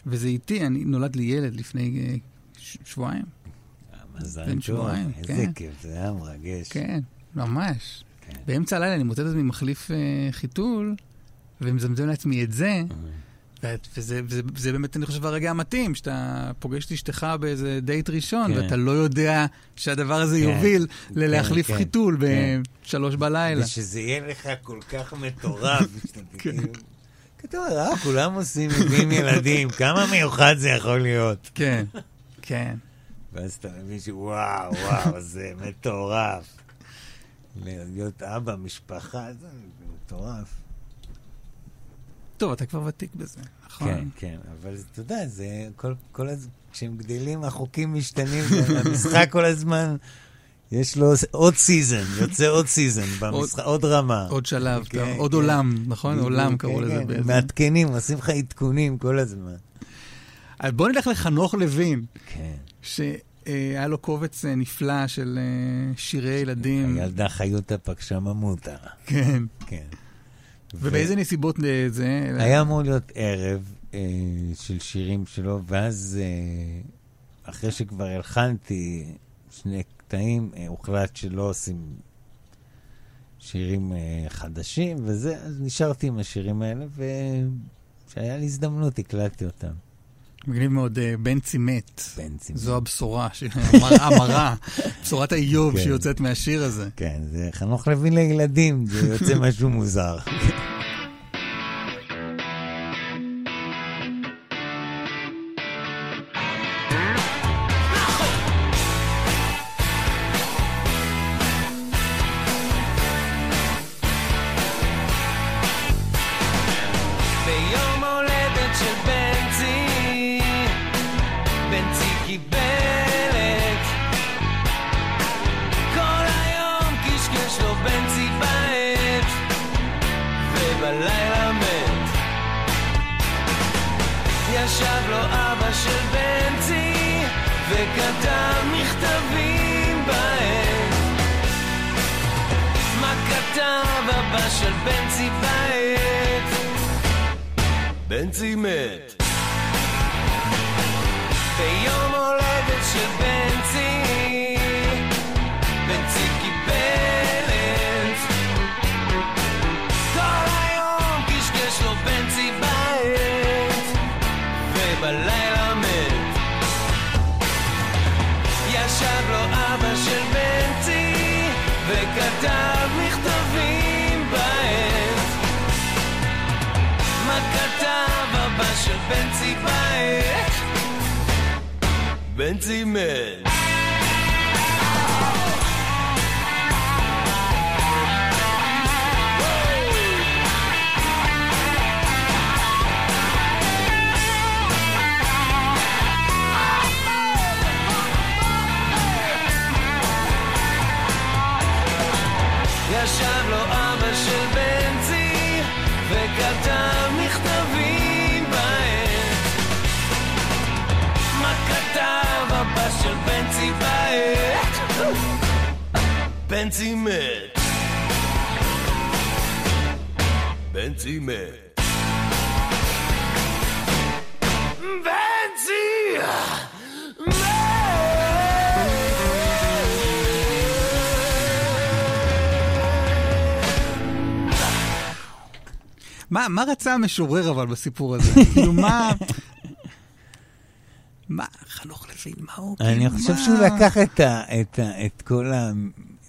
וזה איתי, אני נולד לי ילד לפני אה, ש... שבועיים. מזל טוב, שבועיים, איזה כן. כיף, זה היה מרגש. כן, ממש. כן. באמצע הלילה אני מוצא את עצמי מחליף אה, חיתול, ומזמזם לעצמי את זה, ו- וזה, וזה, וזה באמת, אני חושב, הרגע המתאים, שאתה פוגש את אשתך באיזה דייט ראשון, כן. ואתה לא יודע שהדבר הזה כן, יוביל כן, ללהחליף כן, חיתול כן. בשלוש בלילה. ושזה יהיה לך כל כך מטורף, *laughs* שאתה. כאילו... כתוב, אה, כולם עושים, מביאים ילדים, כמה מיוחד זה יכול להיות. כן, כן. ואז אתה מבין שוואו, וואו, זה מטורף. להיות אבא, משפחה, זה מטורף. טוב, אתה כבר ותיק בזה, נכון? כן, כן, אבל אתה יודע, זה כל, כל הזמן, כשהם גדלים, החוקים משתנים, והמשחק כל הזמן, יש לו עוד season, יוצא עוד season, *laughs* במשחק, עוד רמה. עוד שלב, כן, טוב, עוד כן. עולם, נכון? בדיוק, עולם כן, קראו לזה כן, באיזה... מעדכנים, עושים לך עדכונים כל הזמן. אז בוא נלך לחנוך לוין, כן. שהיה לו קובץ אה, נפלא של אה, שירי ילדים. הילדה חיותה פגשה ממותה. כן. כן. ובאיזה נסיבות אה, זה? היה אמור להיות ערב אה, של שירים שלו, ואז אה, אחרי שכבר הלחנתי שני קטעים, אה, הוחלט שלא עושים שירים אה, חדשים, וזה, אז נשארתי עם השירים האלה, וכשהיה לי הזדמנות הקלטתי אותם. מגניב מאוד, אה, בנצי מת. בנצי. זו הבשורה, המרה, *laughs* בשורת האיוב כן. שיוצאת מהשיר הזה. כן, זה חנוך לוין לילדים, זה יוצא משהו מוזר. *laughs* מה מה רצה המשורר אבל בסיפור הזה? *laughs* כאילו, מה... מה, חנוך לוין, מה הוא... אני כאילו, חושב מה- שהוא לקח את, ה, את, ה, את כל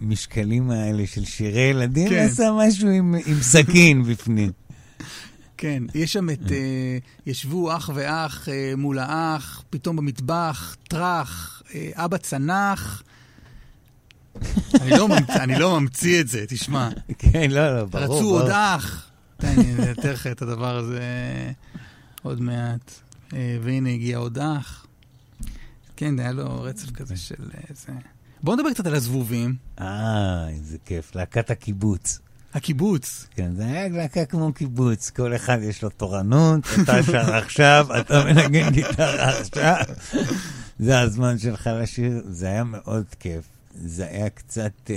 המשקלים האלה של שירי ילדים, כן. ועשה משהו עם, עם סכין *laughs* בפנים. כן, יש שם את... אה, ישבו אח ואח אה, מול האח, פתאום במטבח, טראח, אה, אבא צנח. *laughs* אני לא ממציא- אני לא ממציא את זה, תשמע. כן, לא, לא, ברור. רצו ברור. עוד אח. תן לי, אני אתן לך את הדבר הזה עוד מעט. אה, והנה הגיע עוד אח. כן, היה לו רצף כזה של אה, זה. בואו נדבר קצת על הזבובים. אה, איזה כיף, להקת הקיבוץ. הקיבוץ. כן, זה היה להקה כמו קיבוץ, כל אחד יש לו תורנות, אתה שר *laughs* עכשיו, אתה מנגן גיטרה עכשיו. זה הזמן שלך לשיר, זה היה מאוד כיף. זה היה קצת אה,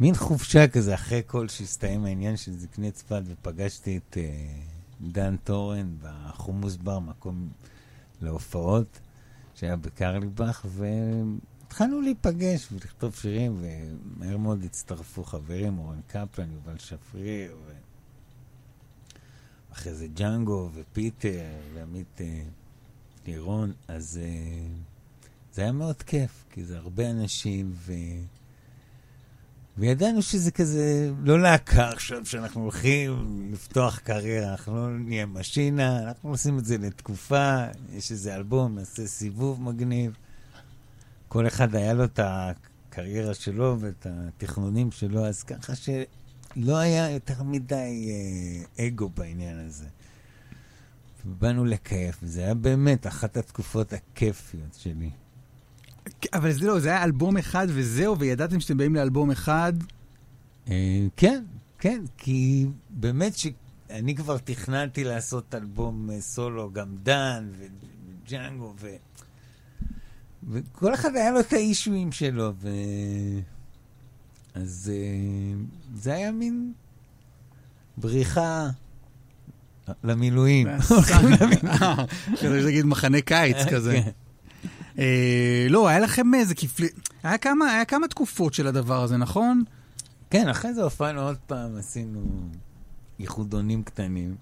מין חופשה כזה, אחרי כל שהסתיים העניין של זקני צפת, ופגשתי את אה, דן טורן בחומוס בר, מקום להופעות, שהיה בקרליבך, והתחלנו להיפגש ולכתוב שירים, ומהר מאוד הצטרפו חברים, אורן קפלן, יובל שפריר, ו... אחרי זה ג'אנגו ופיטר ועמית אה, לירון, אז אה, זה היה מאוד כיף, כי זה הרבה אנשים, ו... וידענו שזה כזה, לא להקה עכשיו שאנחנו הולכים לפתוח קריירה, אנחנו לא נהיה משינה, אנחנו עושים את זה לתקופה, יש איזה אלבום, נעשה סיבוב מגניב. כל אחד היה לו את הקריירה שלו ואת התכנונים שלו, אז ככה שלא היה יותר מדי אה, אגו בעניין הזה. ובאנו לכיף, וזה היה באמת אחת התקופות הכיפיות שלי. אבל זה לא, זה היה אלבום אחד וזהו, וידעתם שאתם באים לאלבום אחד. אה, כן, כן, כי באמת שאני כבר תכננתי לעשות אלבום אה, סולו, גם דן וג'אנגו, ו... וכל אחד היה לו את האישויים שלו, ו... אז אה, זה היה מין בריחה למילואים. חשבתי להגיד *laughs* *laughs* מחנה קיץ כזה. אה, לא, היה לכם איזה כפלי... היה כמה, היה כמה תקופות של הדבר הזה, נכון? כן, אחרי זה הופענו עוד פעם, עשינו ייחודונים קטנים.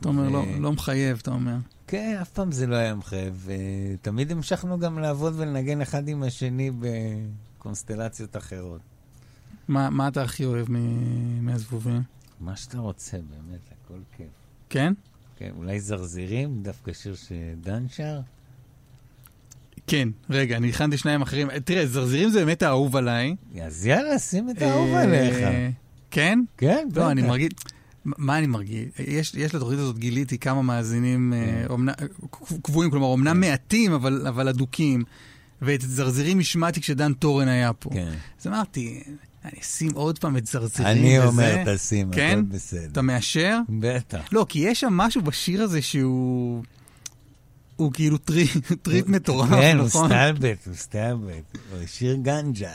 אתה אומר, לא, ו- לא מחייב, אתה אומר. כן, אף פעם זה לא היה מחייב. ותמיד המשכנו גם לעבוד ולנגן אחד עם השני בקונסטלציות אחרות. מה, מה אתה הכי אוהב מ- מהזבובים? מה שאתה רוצה, באמת, הכל כיף. כן? כן, אולי זרזירים, דווקא שיר שדן שר? כן. רגע, אני הכנתי שניים אחרים. אה, תראה, זרזירים זה באמת האהוב עליי. אז יאללה, שים את האהוב אה, עליך. כן? כן, לא, אני בטח. מרגיש... מה אני מרגיש? יש, יש לתוכנית הזאת, גיליתי כמה מאזינים אה, כן. קבועים, כלומר, אומנם מעטים, אבל, אבל אדוקים. ואת זרזירים השמעתי כשדן טורן היה פה. כן. אז אמרתי, אני אשים עוד פעם את זרזירים אני וזה. אומר, תשים, כן? הכל בסדר. אתה מאשר? בטח. לא, כי יש שם משהו בשיר הזה שהוא... הוא כאילו טרי, טריפ מטורף, כן, הוא נכון? סטלבט, הוא סטלבט. הוא שיר גנג'ה.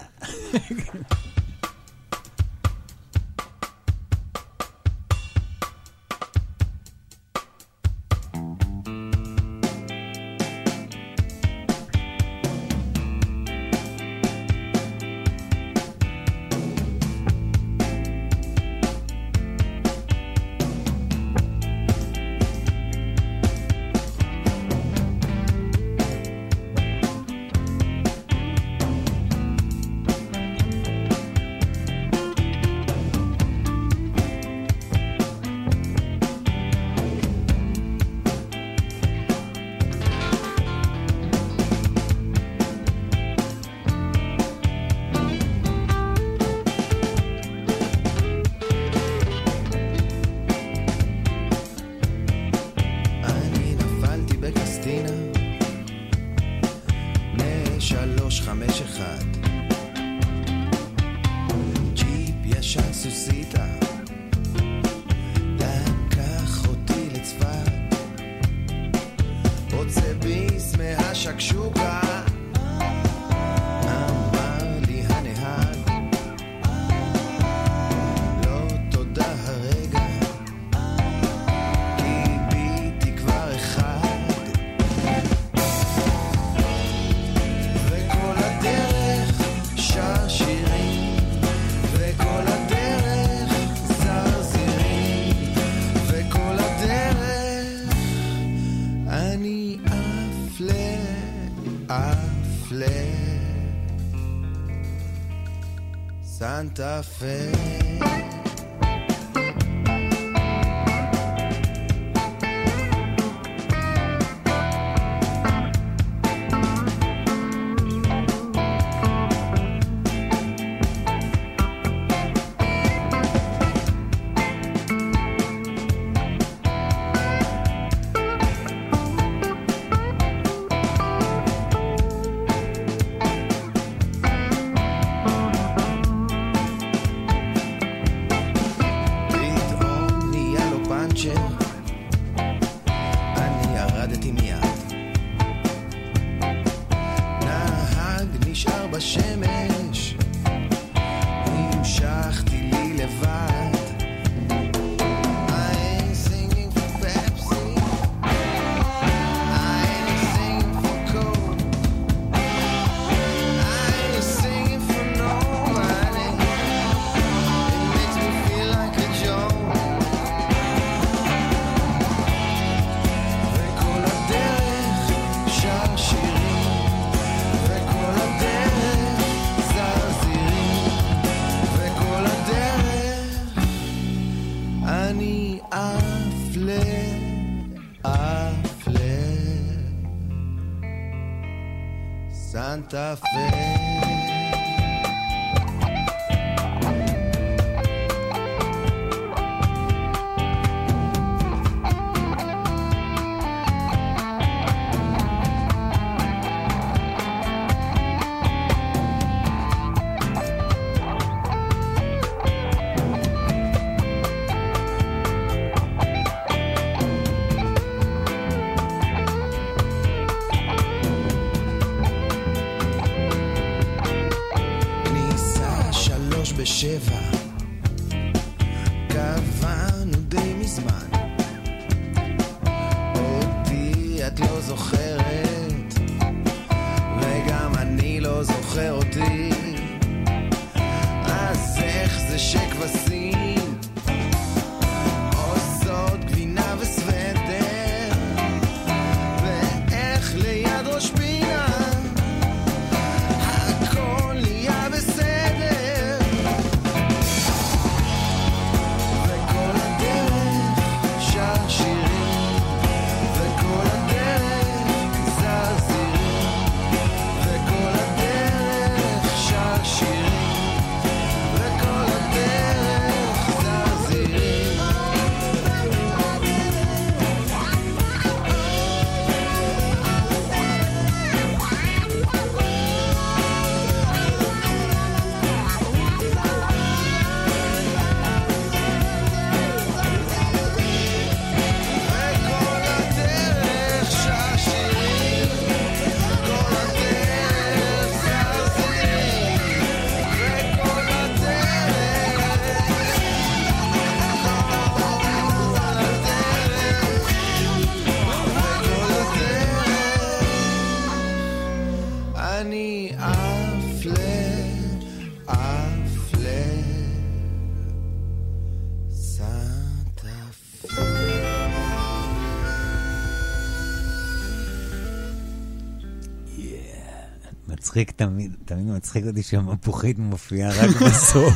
מצחיק תמיד, תמיד מצחיק אותי שהמפוחית מופיעה רק בסוף.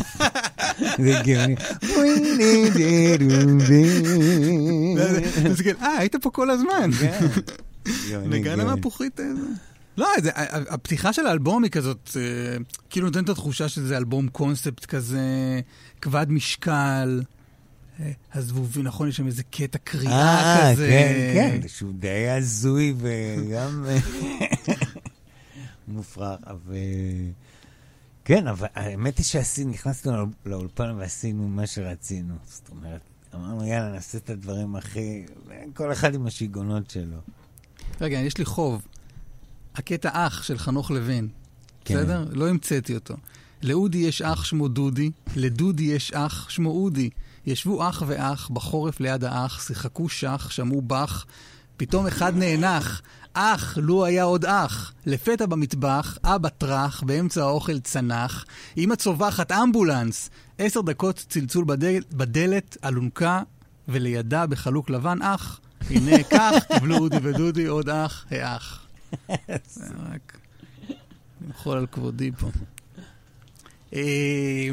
*laughs* זה גאוני. כן, אה, היית פה כל הזמן. *laughs* כן. נגן. המפוחית איזה. לא, זה, הפתיחה של האלבום היא כזאת, אה, כאילו נותנת את התחושה שזה אלבום קונספט כזה, כבד משקל. אה, הזבובי, נכון, יש שם איזה קטע קריאה אה, כזה. כן, כן, שהוא די הזוי וגם *laughs* מופרך, אבל... כן, אבל האמת היא שעשינו, נכנסנו לאול- לאולפן ועשינו מה שרצינו. זאת אומרת, אמרנו, יאללה, נעשה את הדברים הכי... כל אחד עם השיגעונות שלו. רגע, יש לי חוב. הקטע אח של חנוך לוין, כן. בסדר? לא המצאתי אותו. לאודי יש אח שמו דודי, לדודי יש אח שמו אודי. ישבו אח ואח בחורף ליד האח, שיחקו שח, שמעו באך, פתאום אחד נאנח. אח, לו היה עוד אח. לפתע במטבח, אבא טראח, באמצע האוכל צנח, אמא צווחת אמבולנס. עשר דקות צלצול בדל, בדלת, אלונקה, ולידה בחלוק לבן אח. הנה *laughs* כך, קיבלו אודי ודודי עוד אח, האח. רק למחול על כבודי פה. אה,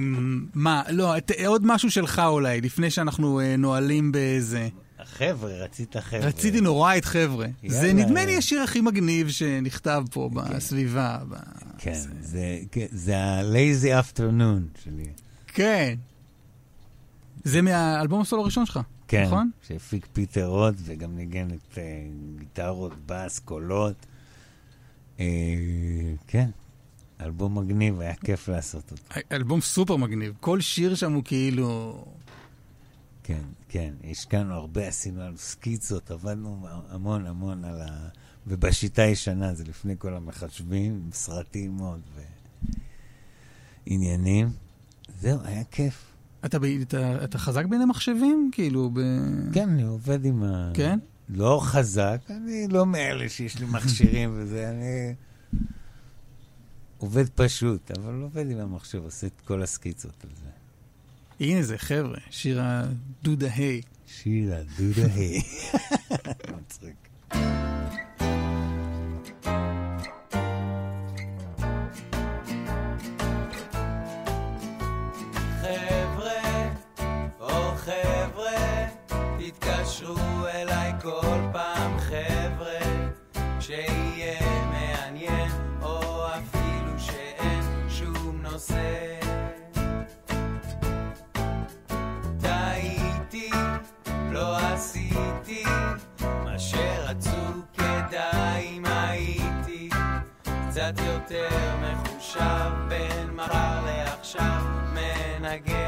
מה, לא, עוד משהו שלך אולי, לפני שאנחנו אה, נועלים באיזה... חבר'ה, רצית חבר'ה. רציתי נורא את חבר'ה. זה יאללה. נדמה לי השיר הכי מגניב שנכתב פה בסביבה. ב- כן, זה- כן, זה ה-lazy afternoon שלי. כן. זה מהאלבום הסולו הראשון שלך, כן, נכון? שהפיק פיטר רוט וגם ניגן את אה, גיטרות, בס, קולות. אה, כן, אלבום מגניב, היה כיף לעשות אותו. אלבום סופר מגניב. כל שיר שם הוא כאילו... כן, כן, השקענו הרבה, עשינו על סקיצות, עבדנו המון המון על ה... ובשיטה הישנה, זה לפני כל המחשבים, סרטים עוד. ו... עניינים. זהו, היה כיף. אתה, ב- אתה, אתה חזק בין המחשבים? כאילו, ב... כן, אני עובד עם ה... כן? לא חזק, אני לא מאלה שיש לי מכשירים *laughs* וזה, אני עובד פשוט, אבל עובד עם המחשב, עושה את כל הסקיצות על זה. הנה זה, חבר'ה, שיר הדודה היי. שירה, דודה היי. מצחיק. חבר'ה, תתקשרו אליי כל פעם חבר'ה, יותר מחושב בין מחר לעכשיו מנגן.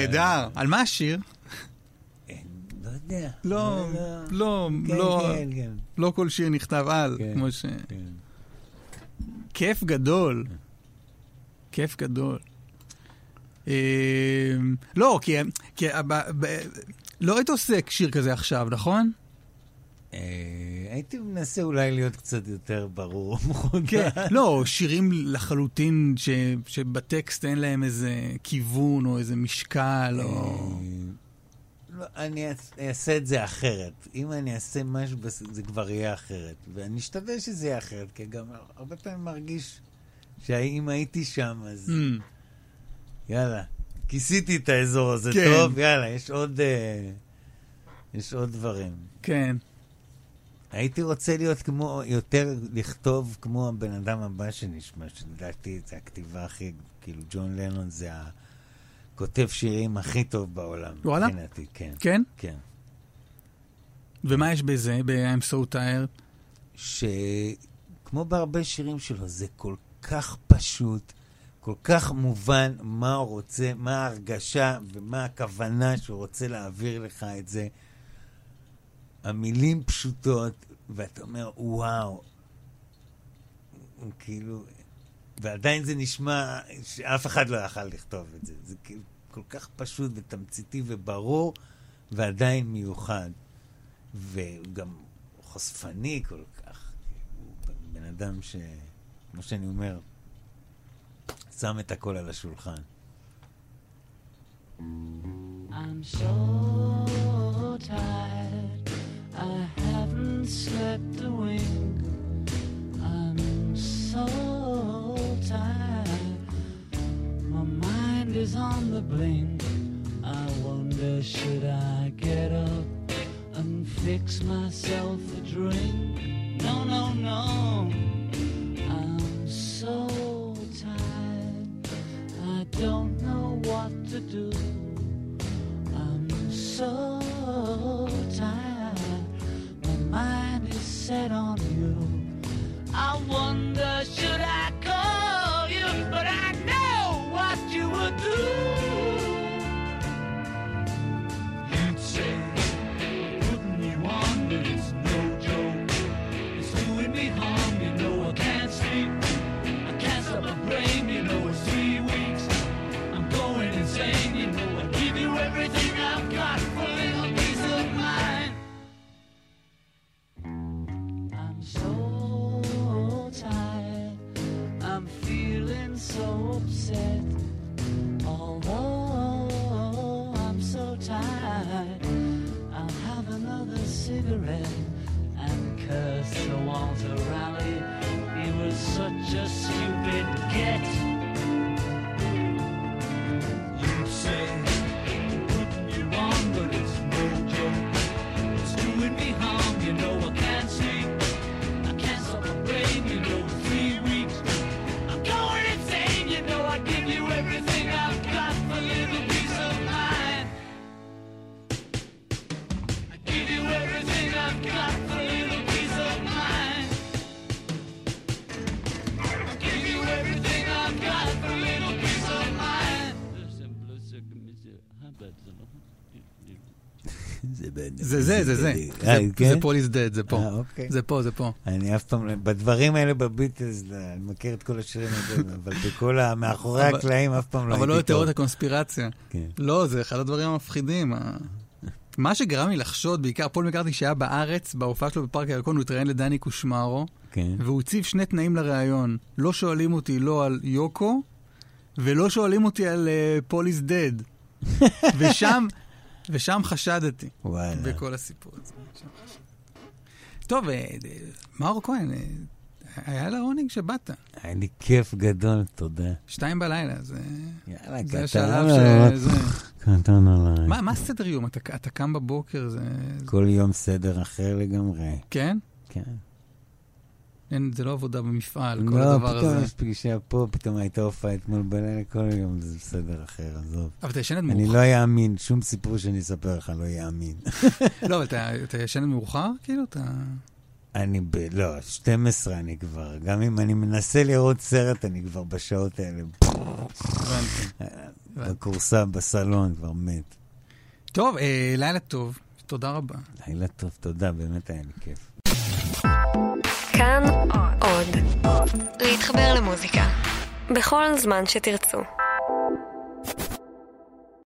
נהדר. על מה השיר? לא יודע. לא, לא, כן, לא, כן, כן. לא כל שיר נכתב על, כן, כמו ש... כן. כיף גדול. כיף גדול. אה, לא, כי, ב- לא היית עושה שיר כזה עכשיו, נכון? הייתי מנסה אולי להיות קצת יותר ברור. *laughs* כן, לא, שירים לחלוטין ש, שבטקסט אין להם איזה כיוון או איזה משקל, או... אה, לא, אני אעש- אעשה את זה אחרת. אם אני אעשה משהו, זה כבר יהיה אחרת. ואני אשתדל שזה יהיה אחרת, כי גם הרבה פעמים מרגיש שאם הייתי שם, אז Mm, יאללה, כיסיתי את האזור הזה כן. טוב, יאללה, יש עוד... אה, יש עוד דברים. כן. הייתי רוצה להיות כמו, יותר לכתוב כמו הבן אדם הבא שנשמע, שלדעתי זה הכתיבה הכי, כאילו ג'ון לנון זה הכותב שירים הכי טוב בעולם. וואלה? מבחינתי, כן. כן? כן. ומה יש בזה, ב-I'm so tired? שכמו בהרבה שירים שלו, זה כל כך פשוט, כל כך מובן מה הוא רוצה, מה ההרגשה ומה הכוונה שהוא רוצה להעביר לך את זה. המילים פשוטות, ואתה אומר, וואו, כאילו, ועדיין זה נשמע שאף אחד לא יכל לכתוב את זה. זה כאילו כל כך פשוט ותמציתי וברור, ועדיין מיוחד. והוא גם חושפני כל כך. הוא בן אדם ש... כמו שאני אומר, שם את הכל על השולחן. I'm so tired, slept a wink. I'm so tired, my mind is on the blink. I wonder, should I get up and fix myself a drink? No, no, no, I'm so tired, I don't know what to do. I'm so set on זה זה, זה זה. אה, כן? זה Paul is dead, זה פה. אה, אוקיי. זה פה, זה פה. אני אף פעם, לא- בדברים האלה בביטלס, אני מכיר את כל השירים האלה, *laughs* אבל בכל ה... מאחורי אבל- הקלעים אף פעם לא אבל לא הייתי טוב. לתיאוריות הקונספירציה. כן. לא, זה אחד הדברים המפחידים. מה שגרם לי לחשוד, בעיקר פול מקארטי שהיה בארץ, בהופעה שלו בפארק הירקון, הוא התראיין לדני קושמרו, כן. והוא הציב שני תנאים לראיון. לא שואלים אותי לא על יוקו, ולא שואלים אותי על פול איז דד. *laughs* ושם, ושם חשדתי וואלה. בכל הסיפור הזה. טוב, אה, אה, מאור כהן, אה, היה לה עונג שבאת. היה לי כיף גדול, תודה. שתיים בלילה, זה... יאללה, קטן. ש... זה... קטן עליי. מה, מה הסדר יום? אתה, אתה קם בבוקר, זה... כל יום סדר אחר לגמרי. כן? כן. אין, זה לא עבודה במפעל, כל לא, הדבר פתאום הזה. יש פגישה פה, פתאום הייתה הופעה אתמול בלילה, כל יום זה בסדר אחר, עזוב. אבל אתה ישנת אני מאוחר. לא אאמין, שום סיפור שאני אספר לך לא יאמין. *laughs* לא, אבל אתה, אתה ישנת מאוחר? כאילו, אתה... אני ב... לא, 12 אני כבר. גם אם אני מנסה לראות סרט, אני כבר בשעות האלה. בכורסה, בסלון, כבר מת. טוב, אה, לילה טוב, תודה רבה. לילה טוב, תודה, באמת היה לי כיף. כאן עוד. להתחבר למוזיקה. בכל זמן שתרצו.